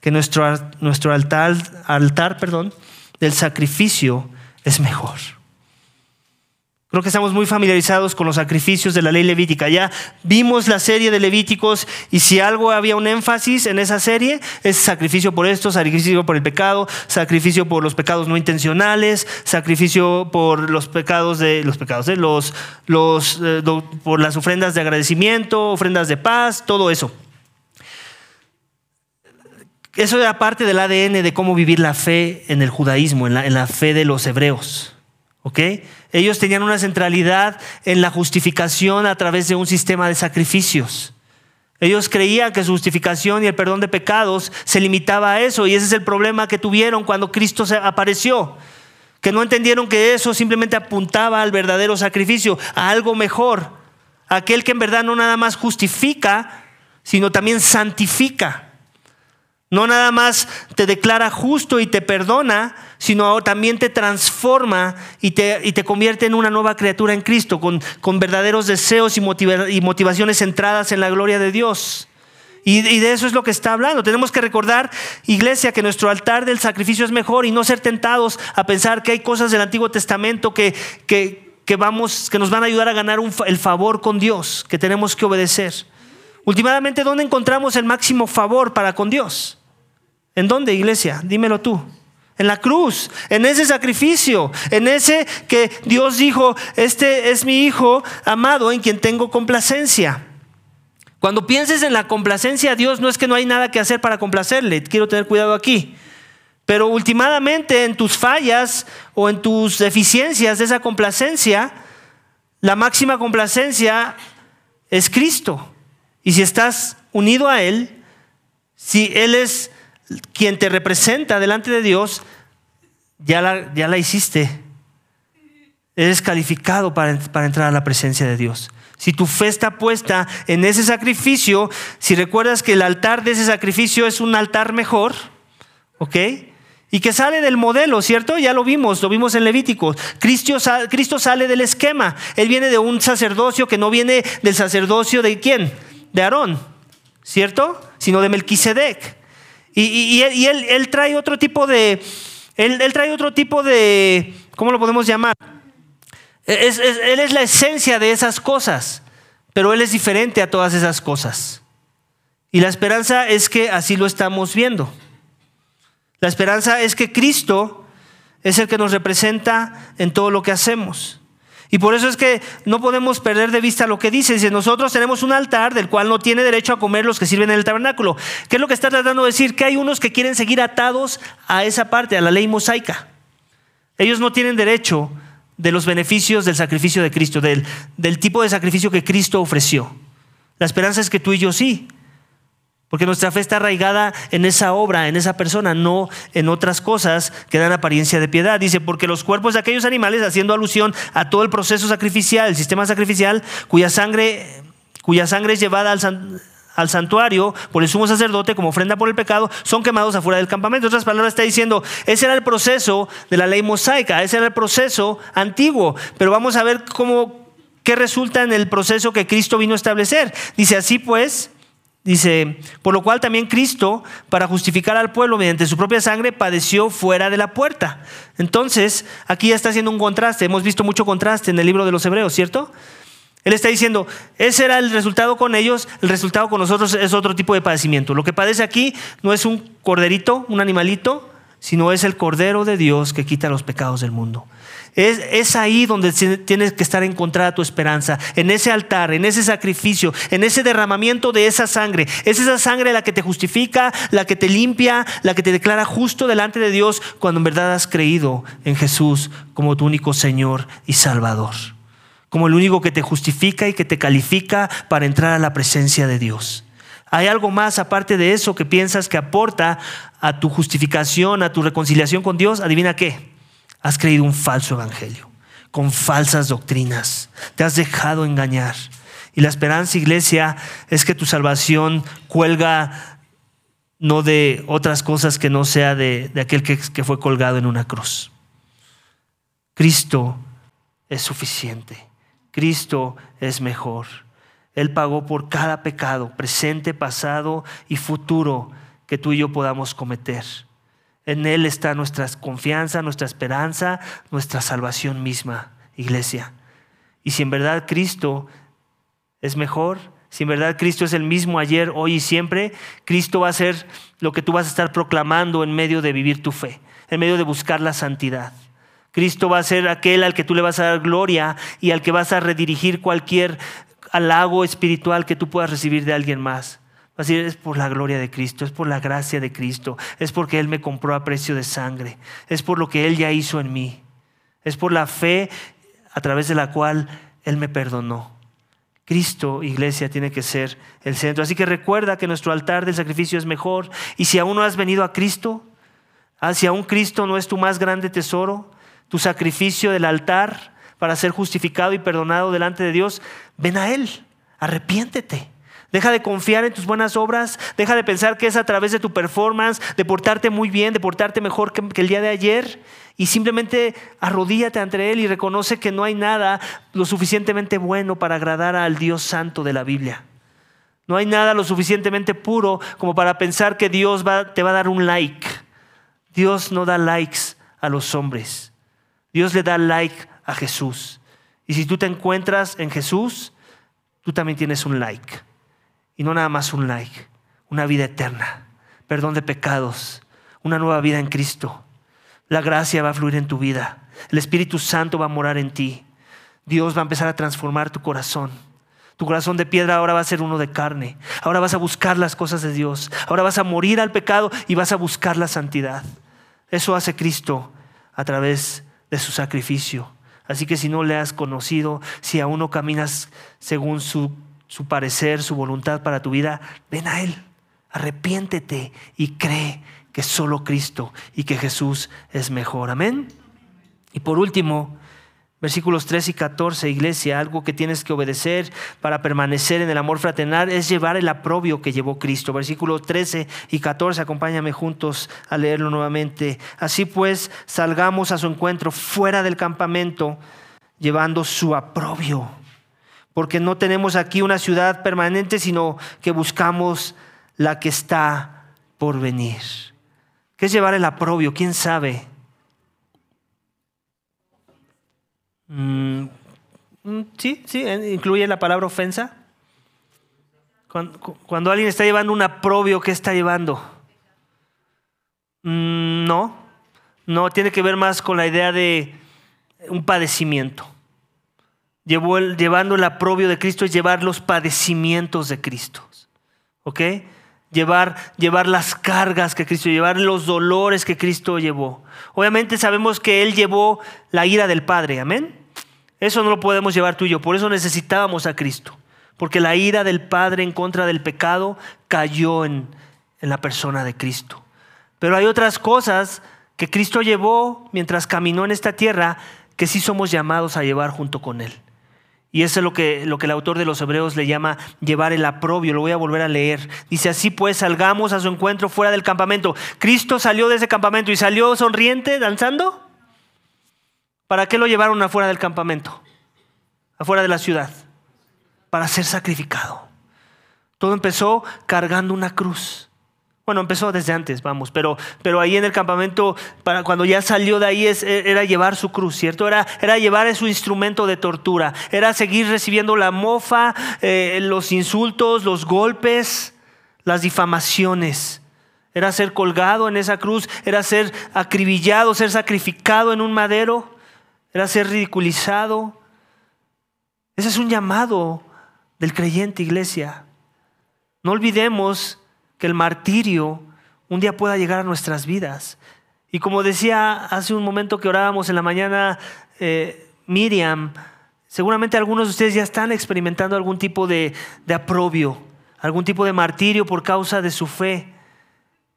[SPEAKER 1] que nuestro, nuestro altar, altar perdón, del sacrificio es mejor. Creo que estamos muy familiarizados con los sacrificios de la ley levítica. Ya vimos la serie de Levíticos y si algo había un énfasis en esa serie es sacrificio por esto, sacrificio por el pecado, sacrificio por los pecados no intencionales, sacrificio por los pecados de los pecados de los, los eh, por las ofrendas de agradecimiento, ofrendas de paz, todo eso. Eso era parte del ADN de cómo vivir la fe en el judaísmo, en la, en la fe de los hebreos. ¿Ok? Ellos tenían una centralidad en la justificación a través de un sistema de sacrificios. Ellos creían que su justificación y el perdón de pecados se limitaba a eso y ese es el problema que tuvieron cuando Cristo apareció. Que no entendieron que eso simplemente apuntaba al verdadero sacrificio, a algo mejor, aquel que en verdad no nada más justifica, sino también santifica. No nada más te declara justo y te perdona, sino también te transforma y te, y te convierte en una nueva criatura en Cristo, con, con verdaderos deseos y, motivaciones centradas en la gloria de Dios. Y, y, de eso es lo que está hablando. Tenemos que recordar, iglesia, que nuestro altar del sacrificio es mejor y no ser tentados a pensar que hay cosas del Antiguo Testamento que, que, que vamos, que nos van a ayudar a ganar el favor con Dios, que tenemos que obedecer. Últimamente, ¿dónde encontramos el máximo favor para con Dios? ¿En dónde, iglesia? Dímelo tú. En la cruz, en ese sacrificio, en ese que Dios dijo, este es mi hijo amado en quien tengo complacencia. Cuando pienses en la complacencia Dios, no es que no hay nada que hacer para complacerle, quiero tener cuidado aquí. Pero últimamente en tus fallas o en tus deficiencias de esa complacencia, la máxima complacencia es Cristo. Y si estás unido a Él, si Él es quien te representa delante de Dios, ya la, ya la hiciste. Eres calificado para, para entrar a la presencia de Dios. Si tu fe está puesta en ese sacrificio, si recuerdas que el altar de ese sacrificio es un altar mejor, ¿ok? Y que sale del modelo, ¿cierto? Ya lo vimos, lo vimos en Levítico. Cristo, Cristo sale del esquema. Él viene de un sacerdocio que no viene del sacerdocio de quién? De Aarón, ¿cierto? Sino de Melquisedec. Y, él, trae otro tipo de, él, él trae otro tipo de, ¿cómo lo podemos llamar? él es la esencia de esas cosas, pero Él es diferente a todas esas cosas. Y la esperanza es que así lo estamos viendo. La esperanza es que Cristo es el que nos representa en todo lo que hacemos. Y por eso es que no podemos perder de vista lo que dice. Dice, nosotros tenemos un altar del cual no tiene derecho a comer los que sirven en el tabernáculo. ¿Qué es lo que está tratando de decir? Que hay unos que quieren seguir atados a esa parte, a la ley mosaica. Ellos no tienen derecho de los beneficios del sacrificio de Cristo, del, del tipo de sacrificio que Cristo ofreció. La esperanza es que tú y yo sí, porque nuestra fe está arraigada en esa obra, en esa persona, no en otras cosas que dan apariencia de piedad. Dice, porque los cuerpos de aquellos animales, haciendo alusión a todo el proceso sacrificial, el sistema sacrificial, cuya sangre, cuya sangre es llevada al, al santuario por el sumo sacerdote como ofrenda por el pecado, son quemados afuera del campamento. En otras palabras, está diciendo, ese era el proceso de la ley mosaica, ese era el proceso antiguo, pero vamos a ver cómo, qué resulta en el proceso que Cristo vino a establecer. Dice así pues, Dice, por lo cual también Cristo, para justificar al pueblo mediante su propia sangre, padeció fuera de la puerta. Entonces, aquí ya está haciendo un contraste. Hemos visto mucho contraste en el libro de los Hebreos, ¿cierto? Él está diciendo, ese era el resultado con ellos, el resultado con nosotros es otro tipo de padecimiento. Lo que padece aquí no es un corderito, un animalito, sino es el Cordero de Dios que quita los pecados del mundo. Es, ahí donde tienes que estar encontrada tu esperanza, en ese altar, en ese sacrificio, en ese derramamiento de esa sangre. Es esa sangre la que te justifica, la que te limpia, la que te declara justo delante de Dios cuando en verdad has creído en Jesús como tu único Señor y Salvador como el único que te justifica y que te califica para entrar a la presencia de Dios. ¿Hay algo más aparte de eso que piensas que aporta a tu justificación, a tu reconciliación con Dios? Adivina qué. Has creído un falso evangelio, con falsas doctrinas. Te has dejado engañar. Y la esperanza, iglesia, es que tu salvación cuelga no de otras cosas que no sea de, aquel que, fue colgado en una cruz. Cristo es suficiente. Cristo es mejor. Él pagó por cada pecado, presente, pasado y futuro, que tú y yo podamos cometer. En Él está nuestra confianza, nuestra esperanza, nuestra salvación misma, iglesia. Y si en verdad Cristo es mejor, si en verdad Cristo es el mismo ayer, hoy y siempre, Cristo va a ser lo que tú vas a estar proclamando en medio de vivir tu fe, en medio de buscar la santidad. Cristo va a ser aquel al que tú le vas a dar gloria y al que vas a redirigir cualquier halago espiritual que tú puedas recibir de alguien más. Va a decir, es por la gloria de Cristo, es por la gracia de Cristo, es porque Él me compró a precio de sangre, es por lo que Él ya hizo en mí, es por la fe a través de la cual Él me perdonó. Cristo, iglesia, tiene que ser el centro. Así que recuerda que nuestro altar del sacrificio es mejor. Y si aún no has venido a Cristo, ah, si aún Cristo no es tu más grande tesoro, tu sacrificio del altar para ser justificado y perdonado delante de Dios, ven a Él, arrepiéntete. Deja de confiar en tus buenas obras, deja de pensar que es a través de tu performance, de portarte muy bien, de portarte mejor que, el día de ayer y simplemente arrodíllate ante Él y reconoce que no hay nada lo suficientemente bueno para agradar al Dios santo de la Biblia. No hay nada lo suficientemente puro como para pensar que Dios te va a dar un like. Dios no da likes a los hombres. Dios le da like a Jesús. Y si tú te encuentras en Jesús, tú también tienes un like. Y no nada más un like, una vida eterna, perdón de pecados, una nueva vida en Cristo. La gracia va a fluir en tu vida. El Espíritu Santo va a morar en ti. Dios va a empezar a transformar tu corazón. Tu corazón de piedra ahora va a ser uno de carne. Ahora vas a buscar las cosas de Dios. Ahora vas a morir al pecado y vas a buscar la santidad. Eso hace Cristo a través de su sacrificio. Así que si no le has conocido, si aún no caminas según su, su parecer, su voluntad para tu vida, ven a Él, arrepiéntete y cree que solo Cristo y que Jesús es mejor. Amén. Y por último, Versículos 3 y 14, iglesia, algo que tienes que obedecer para permanecer en el amor fraternal es llevar el aprobio que llevó Cristo. Versículos 13 y 14, acompáñame juntos a leerlo nuevamente. Así pues, salgamos a su encuentro fuera del campamento, llevando su aprobio. Porque no tenemos aquí una ciudad permanente, sino que buscamos la que está por venir. ¿Qué es llevar el aprobio? ¿Quién sabe? Mm, mm, sí, sí, incluye la palabra ofensa. Cuando, alguien está llevando un aprobio, ¿qué está llevando? Mm, no, no, tiene que ver más con la idea de un padecimiento. Llevó llevando el aprobio de Cristo es llevar los padecimientos de Cristo. ¿Ok? Llevar, llevar las cargas que Cristo, llevar los dolores que Cristo llevó. Obviamente sabemos que Él llevó la ira del Padre, amén. Eso no lo podemos llevar tú y yo, por eso necesitábamos a Cristo, porque la ira del Padre en contra del pecado cayó en, en la persona de Cristo. Pero hay otras cosas que Cristo llevó mientras caminó en esta tierra que sí somos llamados a llevar junto con Él. Y eso es lo que, lo que el autor de los Hebreos le llama llevar el aprobio. Lo voy a volver a leer. Dice así pues, salgamos a su encuentro fuera del campamento. Cristo salió de ese campamento y salió sonriente, danzando. ¿Para qué lo llevaron afuera del campamento? Afuera de la ciudad. Para ser sacrificado. Todo empezó cargando una cruz. Bueno, empezó desde antes, vamos, pero, pero ahí en el campamento, para cuando ya salió de ahí, es, era llevar su cruz, ¿cierto? Era, era llevar su instrumento de tortura, era seguir recibiendo la mofa, eh, los insultos, los golpes, las difamaciones. Era ser colgado en esa cruz, era ser acribillado, ser sacrificado en un madero, era ser ridiculizado. Ese es un llamado del creyente, iglesia. No olvidemos que el martirio un día pueda llegar a nuestras vidas. Y como decía hace un momento que orábamos en la mañana, eh, Miriam, seguramente algunos de ustedes ya están experimentando algún tipo de, de aprobio, algún tipo de martirio por causa de su fe.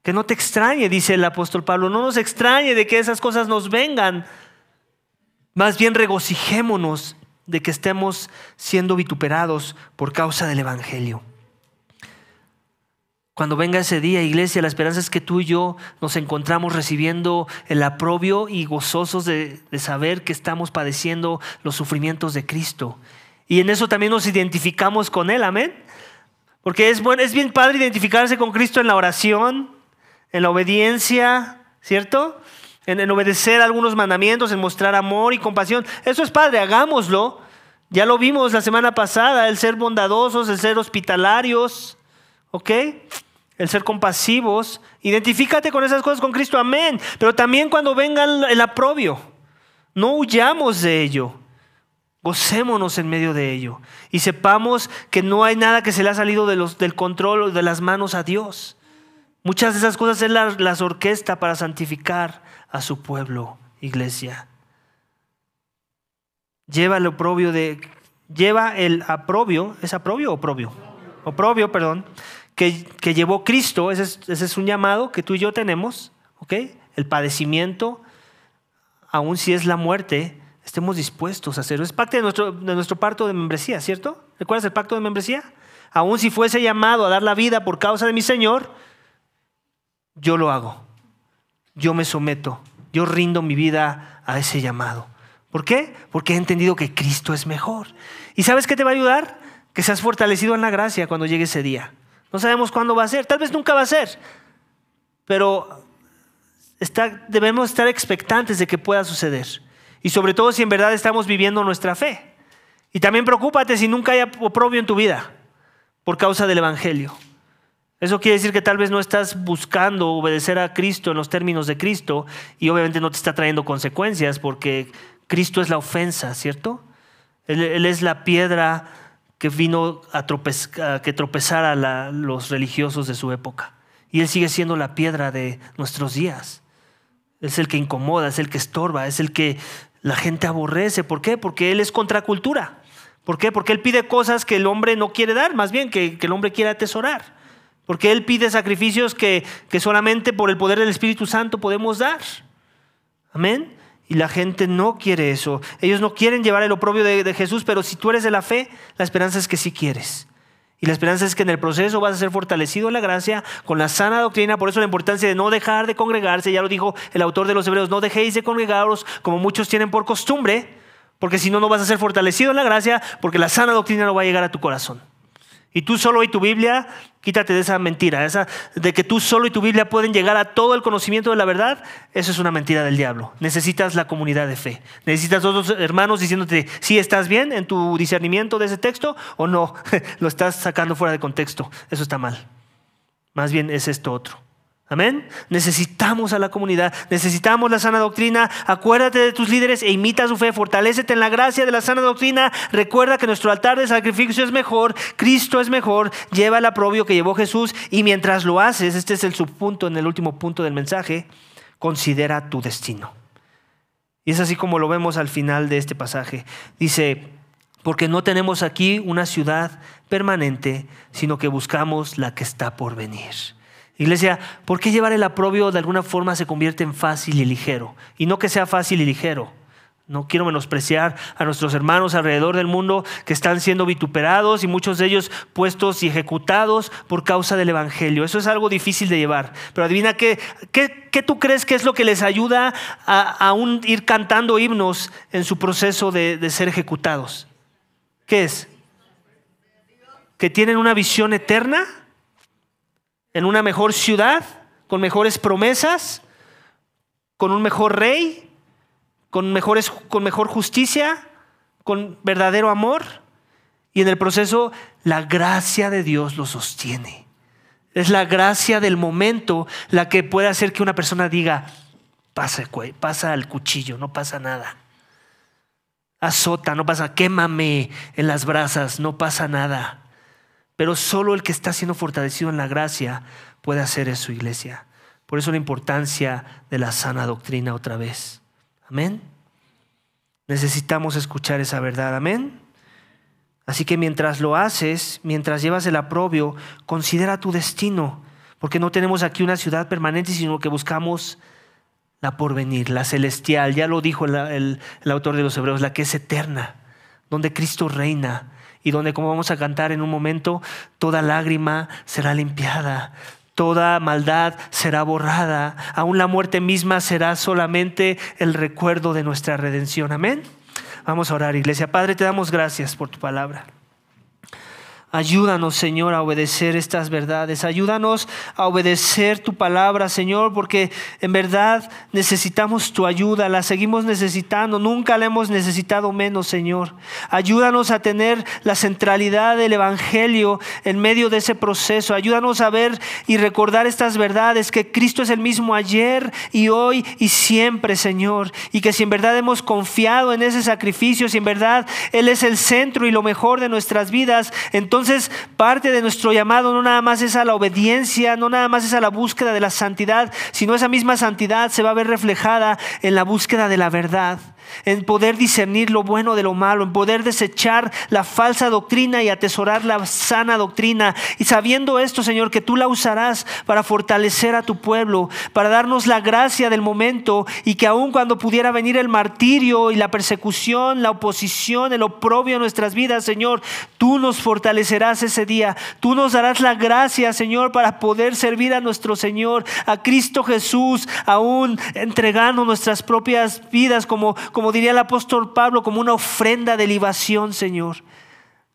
[SPEAKER 1] Que no te extrañe, dice el apóstol Pablo, no nos extrañe de que esas cosas nos vengan. Más bien regocijémonos de que estemos siendo vituperados por causa del Evangelio. Cuando venga ese día, iglesia, la esperanza es que tú y yo nos encontramos recibiendo el aprobio y gozosos de, saber que estamos padeciendo los sufrimientos de Cristo. Y en eso también nos identificamos con Él, amén. Porque es, bueno, es bien padre identificarse con Cristo en la oración, en la obediencia, ¿cierto? En, en obedecer algunos mandamientos, en mostrar amor y compasión. Eso es padre, hagámoslo. Ya lo vimos la semana pasada, el ser bondadosos, el ser hospitalarios, ¿ok? El ser compasivos. Identifícate con esas cosas con Cristo, amén. Pero también cuando venga el aprobio, no huyamos de ello. Gocémonos en medio de ello. Y sepamos que no hay nada que se le ha salido del control de las manos a Dios. Muchas de esas cosas la, las orquesta para santificar a su pueblo, iglesia. Lleva el oprobio de. Lleva el aprobio. ¿Es aprobio o oprobio? Oprobio, perdón que, llevó Cristo, ese es, un llamado que tú y yo tenemos, ¿ok? El padecimiento, aun si es la muerte, estemos dispuestos a hacerlo. Es parte de nuestro, de nuestro pacto de membresía, ¿cierto? ¿Recuerdas el pacto de membresía? Aun si fuese llamado a dar la vida por causa de mi Señor, yo lo hago. Yo me someto. Yo rindo mi vida a ese llamado. ¿Por qué? Porque he entendido que Cristo es mejor. ¿Y sabes qué te va a ayudar? Que seas fortalecido en la gracia cuando llegue ese día. No sabemos cuándo va a ser, tal vez nunca va a ser, pero debemos estar expectantes de que pueda suceder. Y sobre todo si en verdad estamos viviendo nuestra fe. Y también preocúpate si nunca hay oprobio en tu vida por causa del Evangelio. Eso quiere decir que tal vez no estás buscando obedecer a Cristo en los términos de Cristo y obviamente no te está trayendo consecuencias porque Cristo es la ofensa, ¿cierto? Él, él es la piedra que vino a, que tropezara los religiosos de su época. Y Él sigue siendo la piedra de nuestros días. Es el que incomoda, es el que estorba, es el que la gente aborrece. ¿Por qué? Porque Él es contracultura. ¿Por qué? Porque Él pide cosas que el hombre no quiere dar, más bien que, el hombre quiere atesorar. Porque Él pide sacrificios que, que solamente por el poder del Espíritu Santo podemos dar. Amén. Y la gente no quiere eso. Ellos no quieren llevar el oprobio de, Jesús, pero si tú eres de la fe, la esperanza es que sí quieres. Y la esperanza es que en el proceso vas a ser fortalecido en la gracia con la sana doctrina. Por eso la importancia de no dejar de congregarse. Ya lo dijo el autor de los Hebreos, no dejéis de congregaros como muchos tienen por costumbre, porque si no, no vas a ser fortalecido en la gracia, porque la sana doctrina no va a llegar a tu corazón. Y tú solo y tu Biblia, quítate de esa mentira, esa de que tú solo y tu Biblia pueden llegar a todo el conocimiento de la verdad, eso es una mentira del diablo. Necesitas la comunidad de fe. Necesitas dos hermanos diciéndote si estás bien en tu discernimiento de ese texto o no, lo estás sacando fuera de contexto. Eso está mal. Más bien es esto otro. Amén. Necesitamos a la comunidad, necesitamos la sana doctrina. Acuérdate de tus líderes e imita su fe. Fortalécete en la gracia de la sana doctrina. Recuerda que nuestro altar de sacrificio es mejor, Cristo es mejor. Lleva el aprobio que llevó Jesús y mientras lo haces, este es el subpunto en el último punto del mensaje, considera tu destino. Y es así como lo vemos al final de este pasaje. Dice, porque no tenemos aquí una ciudad permanente, sino que buscamos la que está por venir. Iglesia, ¿por qué llevar el aprobio de alguna forma se convierte en fácil y ligero? Y no que sea fácil y ligero. No quiero menospreciar a nuestros hermanos alrededor del mundo que están siendo vituperados y muchos de ellos puestos y ejecutados por causa del Evangelio. Eso es algo difícil de llevar. Pero adivina qué, qué, tú crees que es lo que les ayuda a ir cantando himnos en su proceso de, de ser ejecutados. ¿Qué es? ¿Que tienen una visión eterna? En una mejor ciudad, con mejores promesas, con un mejor rey, con, mejores, con mejor justicia, con verdadero amor. Y en el proceso la gracia de Dios lo sostiene. Es la gracia del momento la que puede hacer que una persona diga, pasa, pasa al cuchillo, no pasa nada. Azota, no pasa, quémame en las brasas, no pasa nada. Pero solo el que está siendo fortalecido en la gracia puede hacer eso, iglesia. Por eso la importancia de la sana doctrina otra vez. Amén. Necesitamos escuchar esa verdad. Amén. Así que mientras lo haces, mientras llevas el aprobio, considera tu destino, porque no tenemos aquí una ciudad permanente, sino que buscamos la porvenir, la celestial. Ya lo dijo el, el autor de los Hebreos, la que es eterna, donde Cristo reina y donde, como vamos a cantar en un momento, toda lágrima será limpiada, toda maldad será borrada, aún la muerte misma será solamente el recuerdo de nuestra redención. Amén. Vamos a orar, iglesia. Padre, te damos gracias por tu palabra. Ayúdanos, Señor, a obedecer estas verdades. Ayúdanos a obedecer tu palabra, Señor, porque en verdad necesitamos tu ayuda. La seguimos necesitando. Nunca la hemos necesitado menos, Señor. Ayúdanos a tener la centralidad del Evangelio en medio de ese proceso. Ayúdanos a ver y recordar estas verdades, que Cristo es el mismo ayer y hoy y siempre, Señor. Y que si en verdad hemos confiado en ese sacrificio, si en verdad Él es el centro y lo mejor de nuestras vidas, entonces entonces, parte de nuestro llamado no nada más es a la obediencia, no nada más es a la búsqueda de la santidad, sino esa misma santidad se va a ver reflejada en la búsqueda de la verdad en poder discernir lo bueno de lo malo, en poder desechar la falsa doctrina y atesorar la sana doctrina. Y sabiendo esto, Señor, que tú la usarás para fortalecer a tu pueblo, para darnos la gracia del momento y que aun cuando pudiera venir el martirio y la persecución, la oposición, el oprobio en nuestras vidas, Señor, tú nos fortalecerás ese día. Tú nos darás la gracia, Señor, para poder servir a nuestro Señor, a Cristo Jesús, aún entregando nuestras propias vidas como como diría el apóstol Pablo, como una ofrenda de libación, Señor.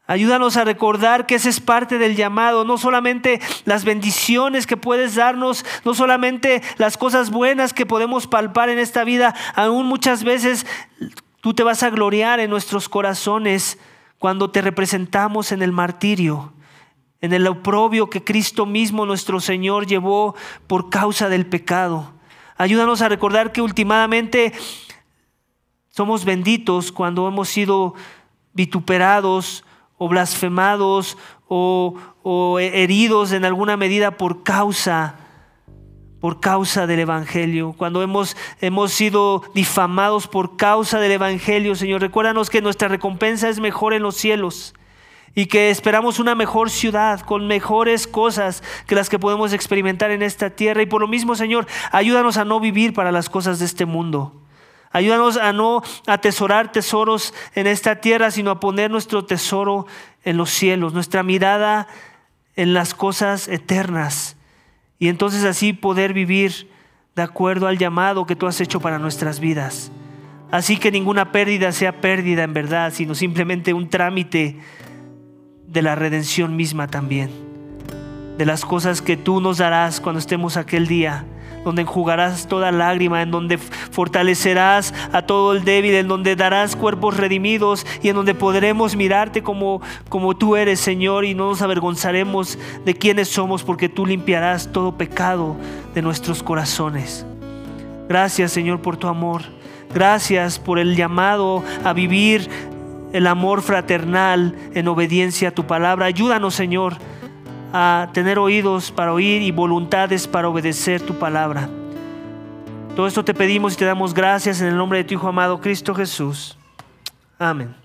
[SPEAKER 1] Ayúdanos a recordar que ese es parte del llamado, no solamente las bendiciones que puedes darnos, no solamente las cosas buenas que podemos palpar en esta vida, aún muchas veces tú te vas a gloriar en nuestros corazones cuando te representamos en el martirio, en el oprobio que Cristo mismo, nuestro Señor, llevó por causa del pecado. Ayúdanos a recordar que últimamente somos benditos cuando hemos sido vituperados o blasfemados o, o heridos en alguna medida por causa por causa del Evangelio, cuando hemos, hemos sido difamados por causa del Evangelio, Señor, recuérdanos que nuestra recompensa es mejor en los cielos y que esperamos una mejor ciudad con mejores cosas que las que podemos experimentar en esta tierra. Y por lo mismo, Señor, ayúdanos a no vivir para las cosas de este mundo. Ayúdanos a no atesorar tesoros en esta tierra, sino a poner nuestro tesoro en los cielos, nuestra mirada en las cosas eternas y entonces así poder vivir de acuerdo al llamado que tú has hecho para nuestras vidas. Así que ninguna pérdida sea pérdida en verdad, sino simplemente un trámite de la redención misma también. De las cosas que tú nos darás cuando estemos aquel día donde enjugarás toda lágrima, en donde fortalecerás a todo el débil, en donde darás cuerpos redimidos y en donde podremos mirarte como, como tú eres, Señor, y no nos avergonzaremos de quiénes somos, porque tú limpiarás todo pecado de nuestros corazones. Gracias, Señor, por tu amor. Gracias por el llamado a vivir el amor fraternal en obediencia a tu palabra. Ayúdanos, Señor a tener oídos para oír y voluntades para obedecer tu palabra. Todo esto te pedimos y te damos gracias en el nombre de tu Hijo amado Cristo Jesús. Amén.